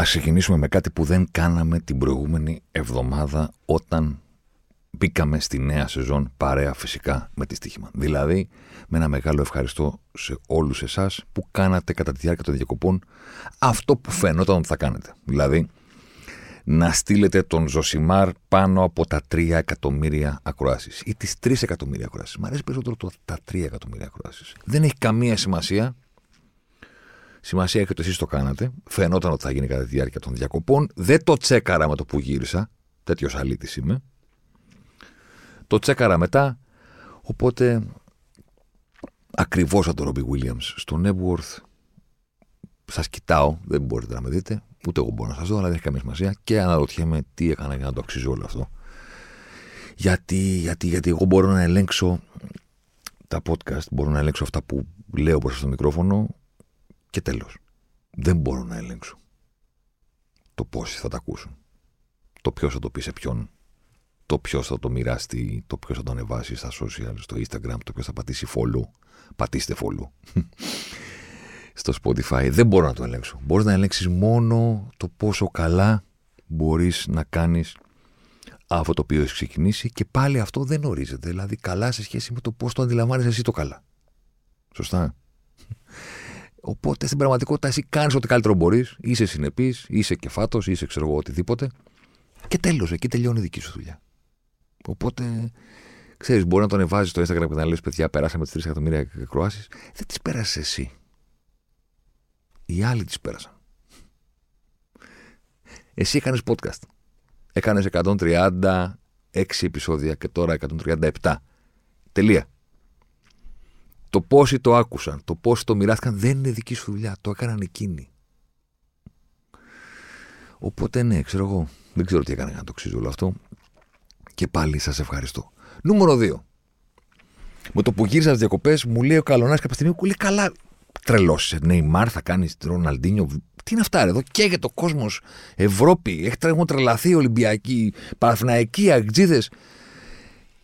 Ας ξεκινήσουμε με κάτι που δεν κάναμε την προηγούμενη εβδομάδα όταν μπήκαμε στη νέα σεζόν παρέα φυσικά με τη Stoiximan. Δηλαδή, με ένα μεγάλο ευχαριστώ σε όλους εσάς που κάνατε κατά τη διάρκεια των διακοπών αυτό που φαινόταν ότι θα κάνετε. Δηλαδή, να στείλετε τον Ζωσιμάρ πάνω από τα 3 εκατομμύρια ακροάσεις ή τις 3 εκατομμύρια ακροάσεις. Μ' αρέσει περισσότερο το, τα 3 εκατομμύρια ακροάσεις. Δεν έχει καμία σημασία. Σημασία έχει ότι εσείς το κάνατε. Φαινόταν ότι θα γίνει κατά τη διάρκεια των διακοπών. Δεν το τσέκαρα με το που γύρισα. Τέτοιος αλήτης είμαι. Το τσέκαρα μετά. Οπότε, ακριβώς σαν τον Ρόμπι Βίλιαμς στο Νέμπουορθ, σας κοιτάω, δεν μπορείτε να με δείτε, ούτε εγώ μπορώ να σας δω, αλλά δεν έχει καμία σημασία και αναρωτιέμαι τι έκανα για να το αξίζω όλο αυτό. Γιατί, γιατί, γιατί εγώ μπορώ να ελέγξω τα podcast, μπορώ να ελέγξω αυτά που λέω μπροστά στο μικρόφωνο και τέλος. Δεν μπορώ να ελέγξω το πόσοι θα τα ακούσουν. Το ποιος θα το πει σε ποιον το ποιος θα το μοιράσει, το ποιος θα το ανεβάσει στα social, στο Instagram, το ποιος θα πατήσει follow. Πατήστε follow. στο Spotify. Δεν μπορώ να το ελέγξω. Μπορείς να ελέγξεις μόνο το πόσο καλά μπορείς να κάνεις αυτό το οποίο έχεις ξεκινήσει και πάλι αυτό δεν ορίζεται. Δηλαδή, καλά σε σχέση με το πώς το αντιλαμβάνει εσύ το καλά. Σωστά; Οπότε στην πραγματικότητα εσύ κάνεις ό,τι καλύτερο μπορείς, είσαι συνεπής, είσαι κεφάτος, είσαι ξέρω εγώ οτιδήποτε. Και τέλος, εκεί τελειώνει η δική σου δουλειά. Οπότε, ξέρεις, μπορεί να τον ανεβάζεις στο Instagram και να λες: Παιδιά, περάσαμε τις 3 εκατομμύρια ακροάσεις. Δεν τις πέρασες εσύ. Οι άλλοι τις πέρασαν. Εσύ έκανες podcast. Έκανες 136 επεισόδια και τώρα 137. Τελεία. Το πόσοι το άκουσαν, το πόσοι το μοιράστηκαν δεν είναι δική σου δουλειά. Το έκαναν εκείνοι. Οπότε ναι, ξέρω εγώ. Δεν ξέρω τι έκανε να το ξύζω όλο αυτό. Και πάλι σας ευχαριστώ. Νούμερο 2. Με το που γύρισα στις διακοπές, μου λέει ο Καλονά κάποια στιγμή, μου λέει καλά. Τρελώσεις. Νεϊμάρ θα κάνεις Ροναλντίνιο. Τι είναι αυτά, εδώ καίγεται ο κόσμος. Ευρώπη. Έχουν τρελαθεί Ολυμπιακοί, Παναθηναϊκοί, Αγτζίδε.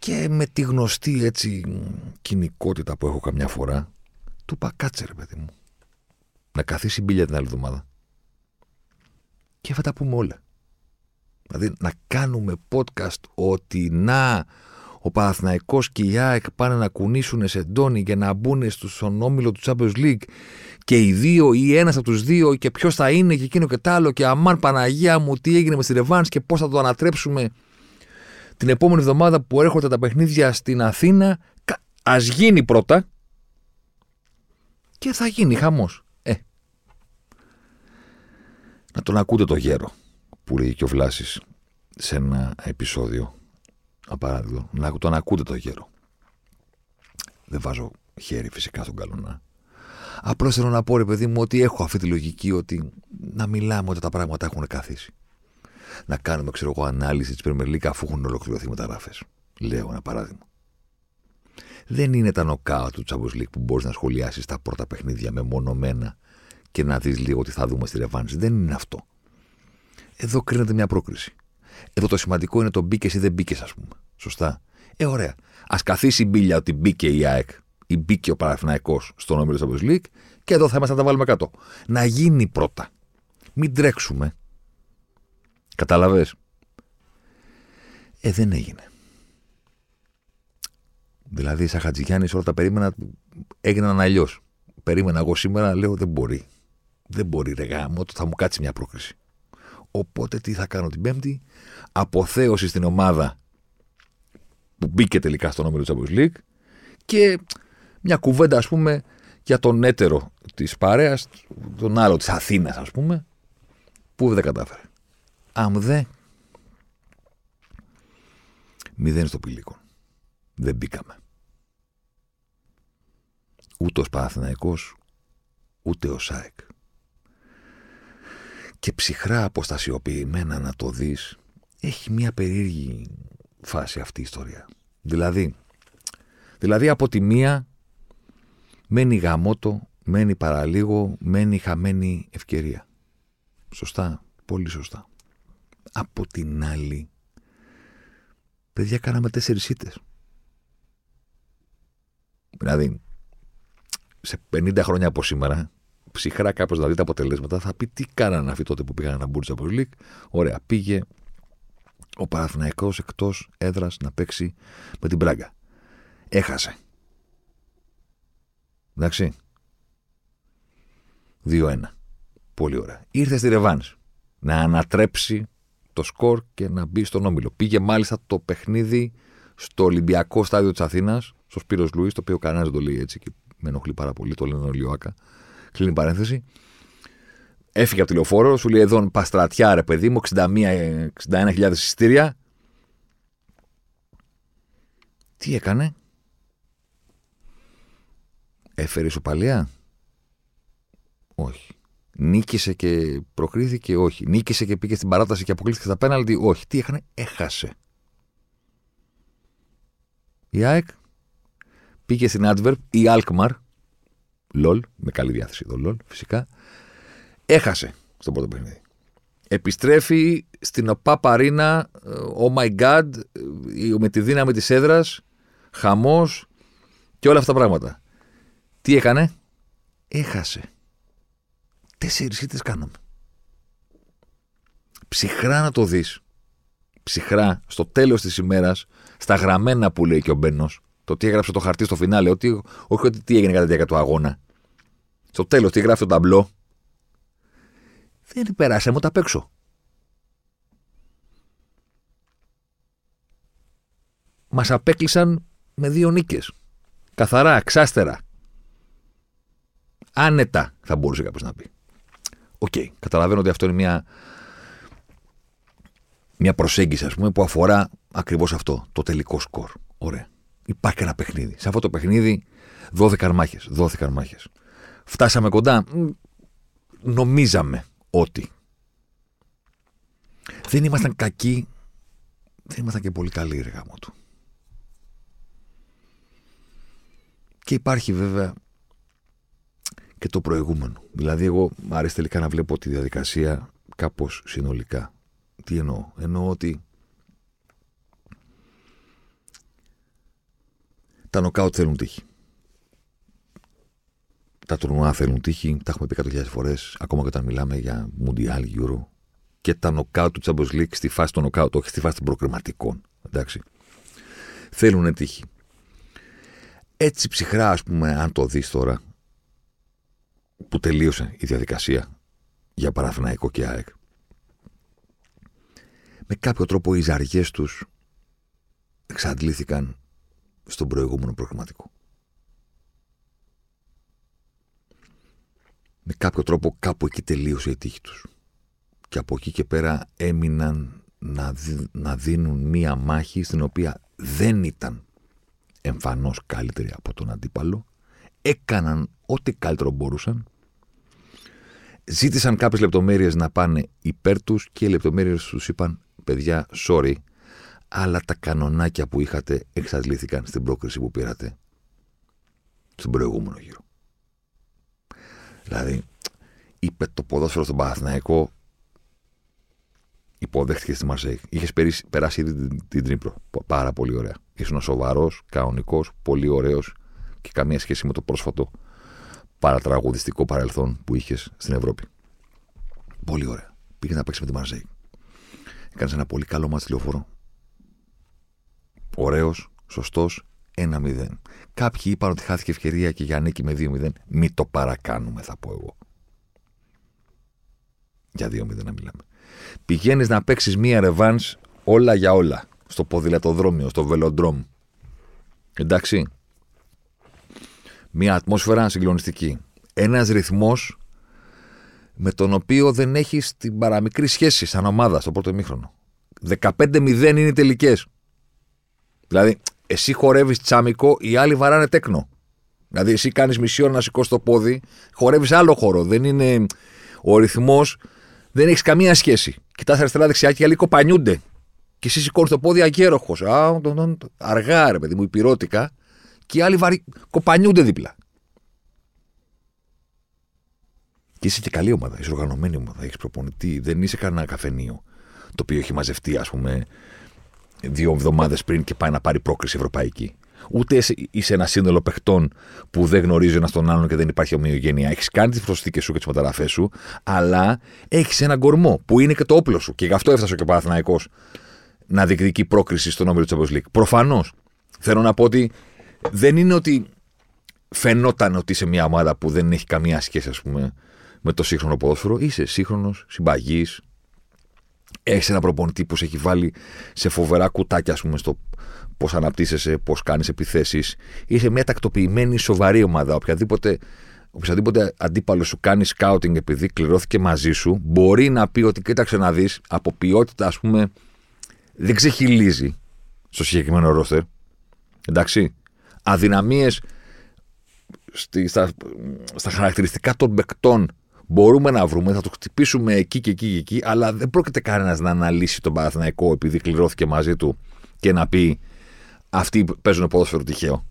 Και με τη γνωστή έτσι κοινικότητα που έχω καμιά φορά, του είπα κάτσε ρε παιδί μου. Να καθίσει μπίλια την άλλη εβδομάδα. Και θα τα πούμε όλα. Δηλαδή να κάνουμε podcast ότι να ο Παναθηναϊκός και η ΑΕΚ πάνε να κουνήσουν σε ντόνι και να μπουν στον όμιλο του Champions League και οι δύο ή ένας από τους δύο και ποιος θα είναι και εκείνο και τ' άλλο και αμάν Παναγία μου τι έγινε με στη Ρεβάνς και πώς θα το ανατρέψουμε την επόμενη εβδομάδα που έρχονται τα παιχνίδια στην Αθήνα. Α γίνει πρώτα και θα γίνει χαμός. Ε. Να τον ακούτε το γέρο που λέει και ο Βλάσης σε ένα επεισόδιο απαράδειγμα, να τον ακούτε το γέρο. Δεν βάζω χέρι φυσικά στον καλονά. Απλώς θέλω να πω, ρε παιδί μου, ότι έχω αυτή τη λογική ότι να μιλάμε ότι τα πράγματα έχουν καθίσει. Να κάνουμε, ξέρω εγώ, ανάλυση της Premier αφού έχουν ολοκληρωθεί μεταγραφές. Λέω ένα παράδειγμα. Δεν είναι τα νοκάου του Champions League που μπορείς να σχολιάσεις τα πρώτα παιχνίδια μεμονωμένα και να δεις λίγο τι θα δούμε στη Ρεβάνση. Δεν είναι αυτό. Εδώ κρίνεται μια πρόκριση. Εδώ το σημαντικό είναι το μπήκες ή δεν μπήκες, ας πούμε. Σωστά. Ε, ωραία. Α καθίσει η μπίλια ότι μπήκε η ΑΕΚ ή μπήκε ο Παναθυναϊκό στον όμιλο της Champions League και εδώ θα είμαστε να τα βάλουμε κάτω. Να γίνει πρώτα. Μην τρέξουμε. Καταλαβέ. Ε, δεν έγινε. Δηλαδή, σαν Χατζηγιάννης, όλα τα περίμενα έγιναν αλλιώς. Περίμενα εγώ σήμερα, λέω δεν μπορεί. Δεν μπορεί, ρε γάμο, θα μου κάτσει μια πρόκριση. Οπότε τι θα κάνω την Πέμπτη; Αποθέωση στην ομάδα που μπήκε τελικά στο νόμερο του Champions League και μια κουβέντα, ας πούμε, για τον έτερο της παρέας, τον άλλο της Αθήνας, ας πούμε, που δεν κατάφερε. Αν δε. Μηδέν στο πηλίκο. Δεν μπήκαμε. Ούτε ο Παναθηναϊκός, ούτε ο ΣΑΕΚ. Και ψυχρά αποστασιοποιημένα να το δεις, έχει μια περίεργη φάση αυτή η ιστορία. Δηλαδή, δηλαδή από τη μία μένει γαμότο, μένει παραλίγο, μένει χαμένη ευκαιρία. Σωστά, πολύ σωστά. Από την άλλη, παιδιά κάναμε τέσσερις ήττες. Δηλαδή, σε 50 χρόνια από σήμερα, ψυχρά κάποιο να δει τα αποτελέσματα, θα πει τι κάνανε αυτοί τότε που πήγαν να μπουν από League. Ωραία, πήγε ο Παναθηναϊκός εκτός έδρας να παίξει με την Πράγκα. Έχασε. Εντάξει. 2-1. Πολύ ωραία. Ήρθε στη Ρεβάν να ανατρέψει το σκορ και να μπει στον όμιλο. Πήγε μάλιστα το παιχνίδι στο Ολυμπιακό στάδιο της Αθήνας, στο Σπύρος Λουίς, το οποίο κανένας δεν το λέει έτσι και με ενοχλεί πάρα πολύ, το λένε ο Λιώακα. Κλείνει παρένθεση. Έφυγε από τη λεωφόρο, σου λέει εδώ παστρατιά ρε παιδί μου, 61.000 εισιτήρια. Τι έκανε, Έφερε ισοπαλία; Όχι. Νίκησε και προκρίθηκε. Όχι. Νίκησε και πήγε στην παράταση και αποκλείστηκε στα πέναλτι. Όχι. Τι έκανε, έχασε. Η ΑΕΚ πήγε στην Adverb, η Alkmaar, λολ, με καλή διάθεση εδώ, λολ, φυσικά, έχασε στον πρώτο παιχνίδι. Επιστρέφει στην ΟΠΑ Παρίνα, ε, oh my god, ε, με τη δύναμη της έδρας, χαμός και όλα αυτά τα πράγματα. Τι έκανε, έχασε. Τέσσερις ήττες κάναμε. Ψυχρά να το δεις. Ψυχρά, στο τέλος της ημέρας, στα γραμμένα που λέει και ο Μπένος, το τι έγραψε το χαρτί στο φινάλε, ότι, όχι ότι τι έγινε κατά τη διάρκεια του αγώνα. Στο τέλος, τι γράφει το ταμπλό. Δεν περάσαμε ούτε απ' έξω. Μας απέκλεισαν με δύο νίκες. Καθαρά, ξάστερα. Άνετα, θα μπορούσε κάποιος να πει. OK, okay, καταλαβαίνω ότι αυτό είναι μια, μια προσέγγιση, ας πούμε, που αφορά ακριβώς αυτό, το τελικό σκορ. Ωραία υπάρχει ένα παιχνίδι. Σε αυτό το παιχνίδι δόθηκαν μάχες. Δόθηκαν μάχες. Φτάσαμε κοντά. Νομίζαμε ότι. Δεν ήμασταν κακοί. Δεν ήμασταν και πολύ καλοί, ρε γάμο του. Και υπάρχει βέβαια και το προηγούμενο. Δηλαδή, εγώ μου αρέσει τελικά να βλέπω τη διαδικασία κάπως συνολικά. Τι εννοώ; Εννοώ ότι Τα νοκάουτ θέλουν τύχη. Τα τουρνουά θέλουν τύχη, τα έχουμε πει 100.000 φορές, ακόμα και όταν μιλάμε για Mundial, Euro. Και τα νοκάουτ του Champions League στη φάση των νοκάουτ, όχι στη φάση των προκριματικών. Εντάξει. Θέλουν τύχη. Έτσι ψυχρά, ας πούμε, αν το δεις τώρα, που τελείωσε η διαδικασία για Παραθυναϊκό και ΑΕΚ, με κάποιο τρόπο οι ζαριές τους εξαντλήθηκαν στον προηγούμενο προγραμματικό. Με κάποιο τρόπο κάπου εκεί τελείωσε η τύχη τους. Και από εκεί και πέρα έμειναν να, να δίνουν μία μάχη στην οποία δεν ήταν εμφανώς καλύτερη από τον αντίπαλο. Έκαναν ό,τι καλύτερο μπορούσαν. Ζήτησαν κάποιες λεπτομέρειες να πάνε υπέρ τους και οι λεπτομέρειες τους είπαν παιδιά, sorry, αλλά τα κανονάκια που είχατε εξαντλήθηκαν στην πρόκριση που πήρατε στον προηγούμενο γύρο. Δηλαδή, είπε το ποδόσφαιρο στον Παναθηναϊκό, υποδέχτηκε στη Μαρσέη. Είχες περάσει ήδη την, την Τρίπρο. Πάρα πολύ ωραία. Ήσουν σοβαρός, κανονικός, πολύ ωραίος και καμία σχέση με το πρόσφατο παρατραγουδιστικό παρελθόν που είχες στην Ευρώπη. Πολύ ωραία. Πήγες να παίξεις με τη Μαρσέη. Έκανες ένα πολύ καλό μάτι λεωφορείο ωραίος, σωστός, 1-0. Κάποιοι είπαν ότι χάθηκε ευκαιρία και για νίκη με 2-0. Μην το παρακάνουμε, θα πω εγώ. Για 2-0 να μιλάμε. Πηγαίνεις να παίξεις μία ρεβάνς όλα για όλα. Στο ποδηλατοδρόμιο, στο βελοντρόμ. Εντάξει. Μία ατμόσφαιρα συγκλονιστική. Ένας ρυθμός με τον οποίο δεν έχει την παραμικρή σχέση σαν ομάδα στο πρώτο ημίχρονο. 15-0 είναι οι τελικές. Δηλαδή, εσύ χορεύεις τσάμικο, οι άλλοι βαράνε τέκνο. Δηλαδή, εσύ κάνεις μισή ώρα να σηκώσει το πόδι, χορεύεις άλλο χώρο. Δεν είναι. Ο ρυθμός δεν έχεις καμία σχέση. Κοιτάς αριστερά-δεξιά και οι άλλοι κοπανιούνται. Και εσύ σηκώνεις το πόδι αγέροχο. Αργά, ρε παιδί μου, υπηρώτικα. Και οι άλλοι βαρύ... κοπανιούνται δίπλα. Και είσαι και καλή ομάδα. Είσαι οργανωμένη ομάδα. Έχεις προπονητή. Δεν είσαι κανένα καφενείο το οποίο έχει μαζευτεί, ας πούμε, δύο εβδομάδες πριν και πάει να πάρει πρόκριση ευρωπαϊκή. Ούτε είσαι ένα σύνολο παιχτών που δεν γνωρίζει ένας τον άλλον και δεν υπάρχει ομοιογένεια. Έχεις κάνει τις προσθήκες σου και τις μεταγραφές σου, αλλά έχεις έναν κορμό που είναι και το όπλο σου. Και γι' αυτό έφτασε και ο Παναθυναϊκό να διεκδικεί πρόκριση στον όμιλο της Champions League. Προφανώς. Θέλω να πω ότι δεν είναι ότι φαινόταν ότι είσαι μια ομάδα που δεν έχει καμία σχέση, ας πούμε, με το σύγχρονο ποδόσφαιρο. Είσαι σύγχρονος, συμπαγής. Έχεις ένα προπονητή που σε έχει βάλει σε φοβερά κουτάκια, ας πούμε, στο πώς αναπτύσσεσαι, πώς κάνεις επιθέσεις. Είσαι μια τακτοποιημένη, σοβαρή ομάδα. Οποιαδήποτε, οποιαδήποτε αντίπαλο σου κάνει σκάουτινγκ επειδή κληρώθηκε μαζί σου, μπορεί να πει ότι κοίταξε να δεις από ποιότητα, ας πούμε, δεν ξεχυλίζει στο συγκεκριμένο ρόστερ. Εντάξει. Αδυναμίες στα, στα χαρακτηριστικά των παικτών μπορούμε να βρούμε, θα το χτυπήσουμε εκεί και εκεί και εκεί, αλλά δεν πρόκειται κανένας να αναλύσει τον Παναθηναϊκό επειδή κληρώθηκε μαζί του και να πει αυτοί παίζουν ποδόσφαιρο τυχαίο.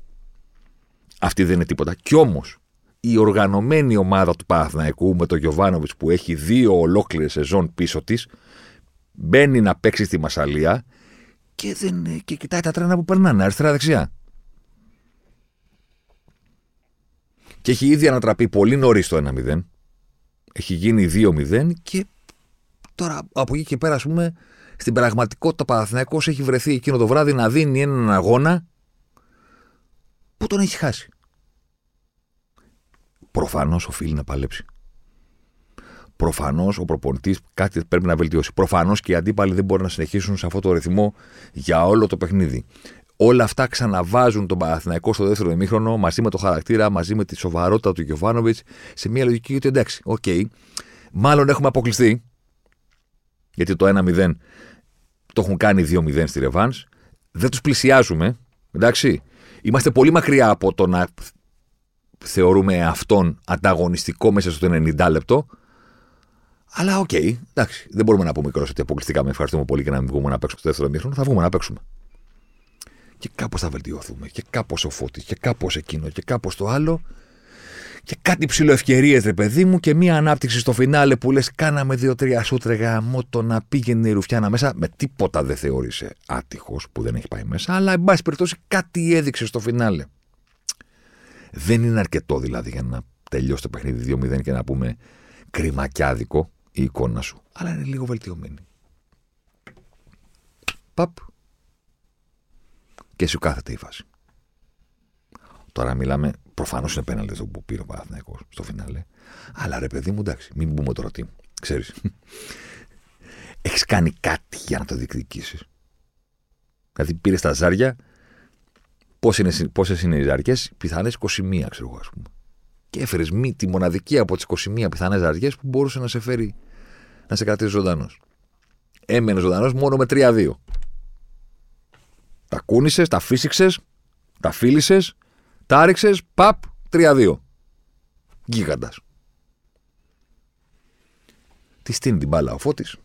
Αυτή δεν είναι τίποτα. Κι όμως η οργανωμένη ομάδα του Παναθηναϊκού με τον Γιωβάνοβιτς που έχει δύο ολόκληρες σεζόν πίσω της, μπαίνει να παίξει στη Μασαλία και, δεν, και κοιτάει τα τρένα που περνάνε αριστερά-δεξιά. Και έχει ήδη ανατραπεί πολύ νωρίς το 1-0. Έχει γίνει 2-0 και τώρα από εκεί και πέρα, ας πούμε, στην πραγματικότητα ο Παναθηναϊκός έχει βρεθεί εκείνο το βράδυ να δίνει έναν αγώνα που τον έχει χάσει. Προφανώς οφείλει να παλέψει. Προφανώς ο προπονητής κάτι πρέπει να βελτιώσει. Προφανώς και οι αντίπαλοι δεν μπορούν να συνεχίσουν σε αυτό το ρυθμό για όλο το παιχνίδι. Όλα αυτά ξαναβάζουν τον Παναθηναϊκό στο δεύτερο ημίχρονο μαζί με το χαρακτήρα, μαζί με τη σοβαρότητα του Γιωβάνοβιτς σε μια λογική ότι εντάξει, OK, okay, μάλλον έχουμε αποκλειστεί. Γιατί το 1-0 το έχουν κάνει 2-0 στη Ρεβάνς. Δεν τους πλησιάζουμε. Εντάξει. Είμαστε πολύ μακριά από το να θεωρούμε αυτόν ανταγωνιστικό μέσα στο 90 λεπτό. Αλλά OK, okay, εντάξει. Δεν μπορούμε να πούμε κιόλας ότι αποκλειστήκαμε. Ευχαριστούμε πολύ και να μην βγούμε να παίξουμε στο δεύτερο ημίχρονο. Θα βγούμε να παίξουμε. Και κάπως θα βελτιωθούμε. Και κάπως ο Φώτης. Και κάπως εκείνο. Και κάπως το άλλο. Και κάτι ψιλοευκαιρίες, ρε παιδί μου, και μία ανάπτυξη στο φινάλε που λες: Κάναμε δύο-τρία σουτ ρε γαμώτο να πήγαινε η Ρουφιάνα μέσα. Με τίποτα δεν θεωρείσαι άτυχος που δεν έχει πάει μέσα, αλλά εν πάση περιπτώσει κάτι έδειξε στο φινάλε. Δεν είναι αρκετό δηλαδή για να τελειώσει το παιχνίδι 2-0 και να πούμε κρυμακιάδικο η εικόνα σου. Αλλά είναι λίγο βελτιωμένη. Παπ. Και σου κάθεται η φάση. Τώρα μιλάμε, προφανώς είναι πέναλτι αυτό που πήρε ο Παναθυναϊκό στο φινάλε. Αλλά ρε παιδί μου, εντάξει, μην πούμε τώρα τι. Ξέρεις. Έχεις κάνει κάτι για να το διεκδικήσεις. Δηλαδή πήρες τα ζάρια. Πόσες είναι οι ζαριέ, πιθανές 21, ξέρω εγώ, ας πούμε. Και έφερες τη μοναδική από τις 21 πιθανές ζαριέ που μπορούσε να σε φέρει να σε κρατήσει ζωντανός. Έμενε ζωντανός μόνο με 3-2. Τα κούνησες, τα φύσηξες, τα φίλησες, τα άριξε, παπ, 3-2. Γίγαντας. Τι στείνει την μπάλα ο Φώτης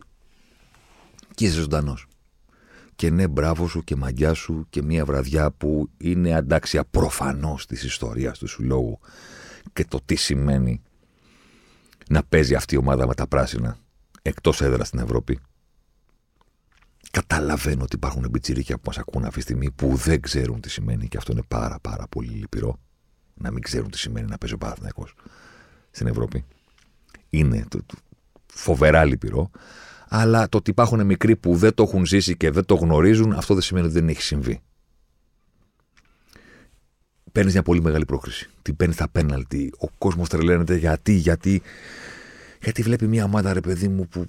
και είσαι ζωντανός. Και ναι, μπράβο σου και μαγιά σου και μια βραδιά που είναι αντάξια προφανώς της ιστορίας του συλλόγου και το τι σημαίνει να παίζει αυτή η ομάδα με τα πράσινα εκτός έδρας στην Ευρώπη. Καταλαβαίνω ότι υπάρχουν μπιτσιρίκια που μας ακούν αυτή τη στιγμή που δεν ξέρουν τι σημαίνει και αυτό είναι πάρα πάρα πολύ λυπηρό. Να μην ξέρουν τι σημαίνει να παίζει ο Παναθυναϊκό στην Ευρώπη. Είναι το, το, φοβερά λυπηρό. Αλλά το ότι υπάρχουν μικροί που δεν το έχουν ζήσει και δεν το γνωρίζουν, αυτό δεν σημαίνει ότι δεν έχει συμβεί. Παίρνεις μια πολύ μεγάλη πρόκριση. Την παίρνεις στα πέναλτι. Ο κόσμος τρελαίνεται γιατί, γιατί. Γιατί βλέπει μια ομάδα, ρε παιδί μου, που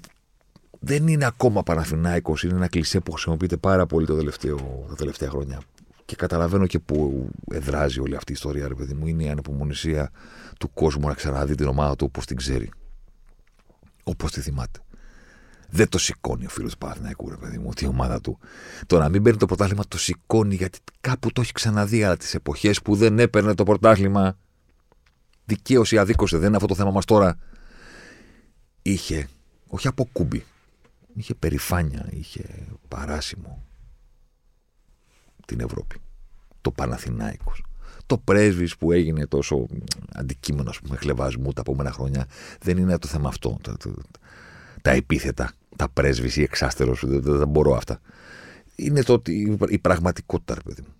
δεν είναι ακόμα Παναθηνάικος, είναι ένα κλισέ που χρησιμοποιείται πάρα πολύ το τελευταίο, τα τελευταία χρόνια. Και καταλαβαίνω και που εδράζει όλη αυτή η ιστορία, ρε παιδί μου. Είναι η ανεπομονησία του κόσμου να ξαναδεί την ομάδα του όπως την ξέρει. Όπως τη θυμάται. Δεν το σηκώνει ο φίλος του Παναθηναϊκού, ρε παιδί μου, ότι η ομάδα του. Το να μην παίρνει το πρωτάθλημα το σηκώνει γιατί κάπου το έχει ξαναδεί. Αλλά τις εποχές που δεν έπαιρνε το πρωτάθλημα, δικαίω ή αδίκω δεν είναι αυτό το θέμα μας τώρα. Είχε, όχι από κούμπι, είχε περηφάνεια, είχε παράσημο την Ευρώπη. Το Παναθηνάικος. Το πρέσβης που έγινε τόσο αντικείμενο ας πούμε, χλεβασμού τα επόμενα χρόνια δεν είναι το θέμα αυτό. Τα, τα, τα επίθετα, τα πρέσβης ή εξάστερος, δεν, δεν, μπορώ αυτά. Είναι το, η, η πραγματικότητα, ρε παιδί μου.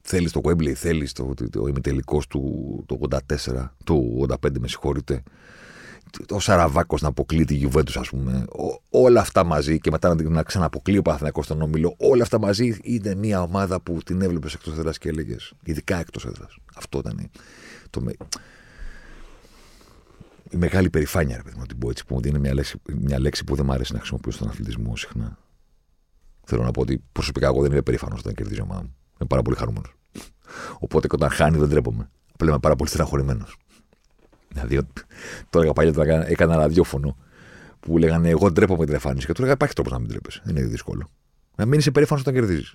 Θέλεις το Wembley, θέλεις το, το, το ημιτελικός του το 84, του 85, με συγχωρείτε ο Σαραβάκος να αποκλεί τη Γιουβέντους, ας πούμε. όλα αυτά μαζί και μετά να, να ξαναποκλεί ο Παθηνακό στον Όμιλο. Όλα αυτά μαζί είναι μια ομάδα που την έβλεπες εκτός έδρας και έλεγες. Ειδικά εκτός έδρας. Αυτό ήταν. Το, η μεγάλη περηφάνεια, ρε παιδί μου, την πω έτσι, που είναι μια λέξη, μια λέξη που δεν μου αρέσει να χρησιμοποιήσω στον αθλητισμό συχνά. Θέλω να πω ότι προσωπικά εγώ δεν είμαι περήφανος όταν κερδίζει η ομάδα μου. Είμαι πάρα πολύ χαρούμενος. Οπότε όταν χάνει δεν τρέπομαι. Απλά είμαι πάρα πολύ στεναχωρημένος. Δηλαδή, τώρα παλιά έκανα, έκανα ραδιόφωνο που λέγανε Εγώ ντρέπομαι την εμφάνιση. Και του έλεγα Υπάρχει τρόπος να μην ντρέπεσαι. Δεν είναι δύσκολο. Να μείνει περήφανος όταν κερδίζεις.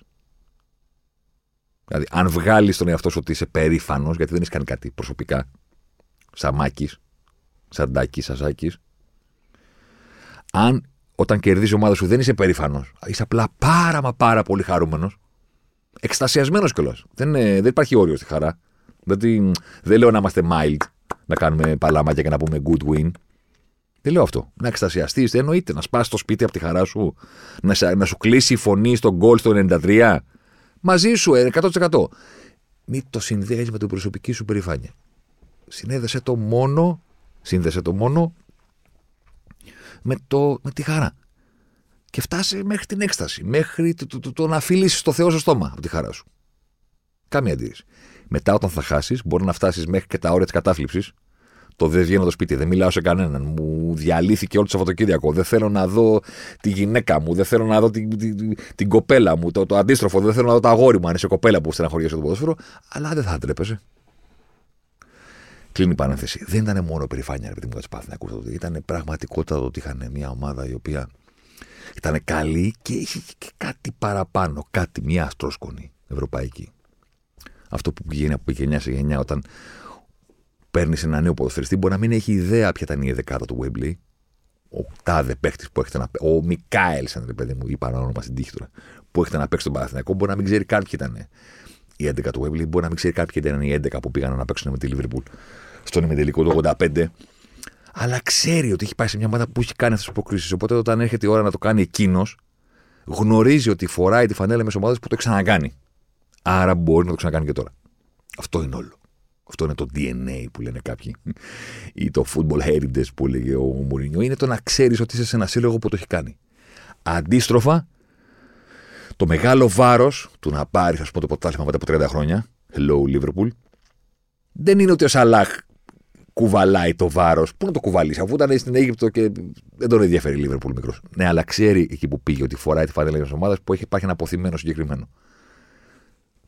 Δηλαδή, αν βγάλεις τον εαυτό σου ότι είσαι περήφανος, γιατί δεν έχει κάνει κάτι προσωπικά, σαν Μάκης, σαν Ντάκης, σαν Σάκης, αν όταν κερδίζει η ομάδα σου δεν είσαι περήφανος, είσαι απλά πάρα μα πάρα πολύ χαρούμενος, εκστασιασμένος κιόλας. Δεν, δεν υπάρχει όριο στη χαρά. Δηλαδή, δεν λέω να είμαστε mild, να κάνουμε παλάμακια και να πούμε good win. Δεν λέω αυτό. Να εκστασιαστείς, δεν εννοείται. Να σπάσει το σπίτι από τη χαρά σου, να, να σου κλείσει η φωνή στον γκολ στο 93. Μαζί σου, 100%. Ε, Μην το συνδέεις με την προσωπική σου περηφάνεια. Συνέδεσαι το μόνο, σύνδεσε το μόνο με, το, με τη χαρά. Και φτάσει μέχρι την έκσταση, μέχρι το, το, το, το να φιλήσει το Θεό στο στόμα από τη χαρά σου. Καμία αντίρρηση. Μετά, όταν θα χάσεις, μπορεί να φτάσεις μέχρι και τα όρια της κατάθλιψης. Το δεν βγαίνω το σπίτι, δεν μιλάω σε κανέναν. Μου διαλύθηκε όλο το Σαββατοκύριακο. Δεν θέλω να δω τη γυναίκα μου, δεν θέλω να δω την, την, την κοπέλα μου. Το, το αντίστροφο, δεν θέλω να δω το αγόρι μου, αν είσαι κοπέλα που στεναχωριέσαι το ποδόσφαιρο. Αλλά δεν θα τρέπεσαι. Κλείνει η παρένθεση. Δεν ήταν μόνο περηφάνεια, επειδή μου να ακούω Ήταν πραγματικότητα το ότι είχαν μια ομάδα η οποία ήταν καλή και είχε και κάτι παραπάνω. Κάτι, μια αστρόσκονη ευρωπαϊκή αυτό που πηγαίνει από γενιά σε γενιά όταν παίρνεις ένα νέο ποδοσφαιριστή, μπορεί να μην έχει ιδέα ποια ήταν η δεκάδα του Wembley. Ο τάδε παίχτης που έχετε να παίξει. Ο Μικάελ, αν παιδί μου, είπα ένα όνομα στην τύχη τώρα, που έχετε να παίξει τον Παναθηναϊκό, μπορεί να μην ξέρει καν ποια ήταν η 11 του Wembley, μπορεί να μην ξέρει καν ποια ήταν η 11 που πήγαν να παίξουν με τη Liverpool στον ημιτελικό του 85. Αλλά ξέρει ότι έχει πάει σε μια ομάδα που έχει κάνει αυτές τις αποκρίσει. Οπότε όταν έρχεται η ώρα να το κάνει εκείνος, γνωρίζει ότι φοράει τη φανέλα με ομάδε που το ξανακάνει. Άρα μπορεί να το ξανακάνει και τώρα. Αυτό είναι όλο. Αυτό είναι το DNA που λένε κάποιοι. Ή το football heritage που λέγε ο Μουρίνιο. Είναι το να ξέρεις ότι είσαι σε ένα σύλλογο που το έχει κάνει. Αντίστροφα, το μεγάλο βάρος του να πάρεις, ας πούμε, το ποτάσμα μετά από 30 χρόνια, hello Liverpool, δεν είναι ότι ο Σαλάχ κουβαλάει το βάρος. Πού να το κουβαλήσει, αφού ήταν στην Αίγυπτο και δεν τον ενδιαφέρει η Liverpool μικρός. Ναι, αλλά ξέρει εκεί που πήγε ότι φοράει τη φανέλα μια ομάδας που έχει, υπάρχει ένα αποθυμένο συγκεκριμένο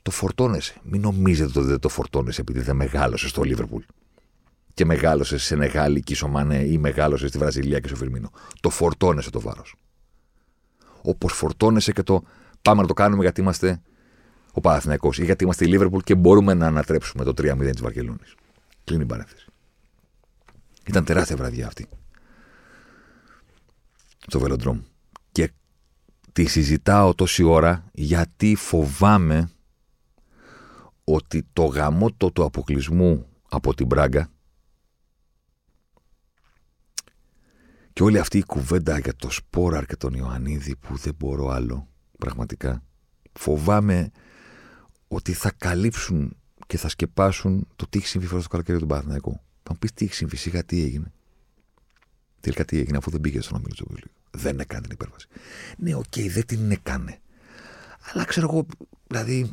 το φορτώνεσαι. Μην νομίζετε ότι δεν το φορτώνεσαι επειδή δεν μεγάλωσε στο Λίβερπουλ και μεγάλωσε σε Νεγάλη και Ισομάνε ή μεγάλωσε στη Βραζιλία και στο Φιρμίνο. Το φορτώνεσαι το βάρος. Όπως φορτώνεσαι και το πάμε να το κάνουμε γιατί είμαστε ο Παναθηναϊκός ή γιατί είμαστε η Λίβερπουλ και μπορούμε να ανατρέψουμε το 3-0 της Βαρκελόνης. Κλείνει η παρένθεση. Ήταν τεράστια βραδιά αυτή. Στο βελοντρόμ. Και τη συζητάω τόση ώρα γιατί φοβάμαι ότι το γαμότο του αποκλεισμού από την Μπράγκα και όλη αυτή η κουβέντα για το Σπόραρ και τον Ιωαννίδη που δεν μπορώ άλλο πραγματικά φοβάμαι ότι θα καλύψουν και θα σκεπάσουν το τι έχει συμβεί φέτος το καλοκαίρι του Παναθηναϊκού. Θα μου πεις τι έχει συμβεί, σιγά τι έγινε. Τελικά τι έγινε, αφού δεν πήγε στον όμιλό του. Δεν έκανε την υπέρβαση. Ναι, OK, okay, δεν την έκανε. Αλλά ξέρω εγώ, δηλαδή,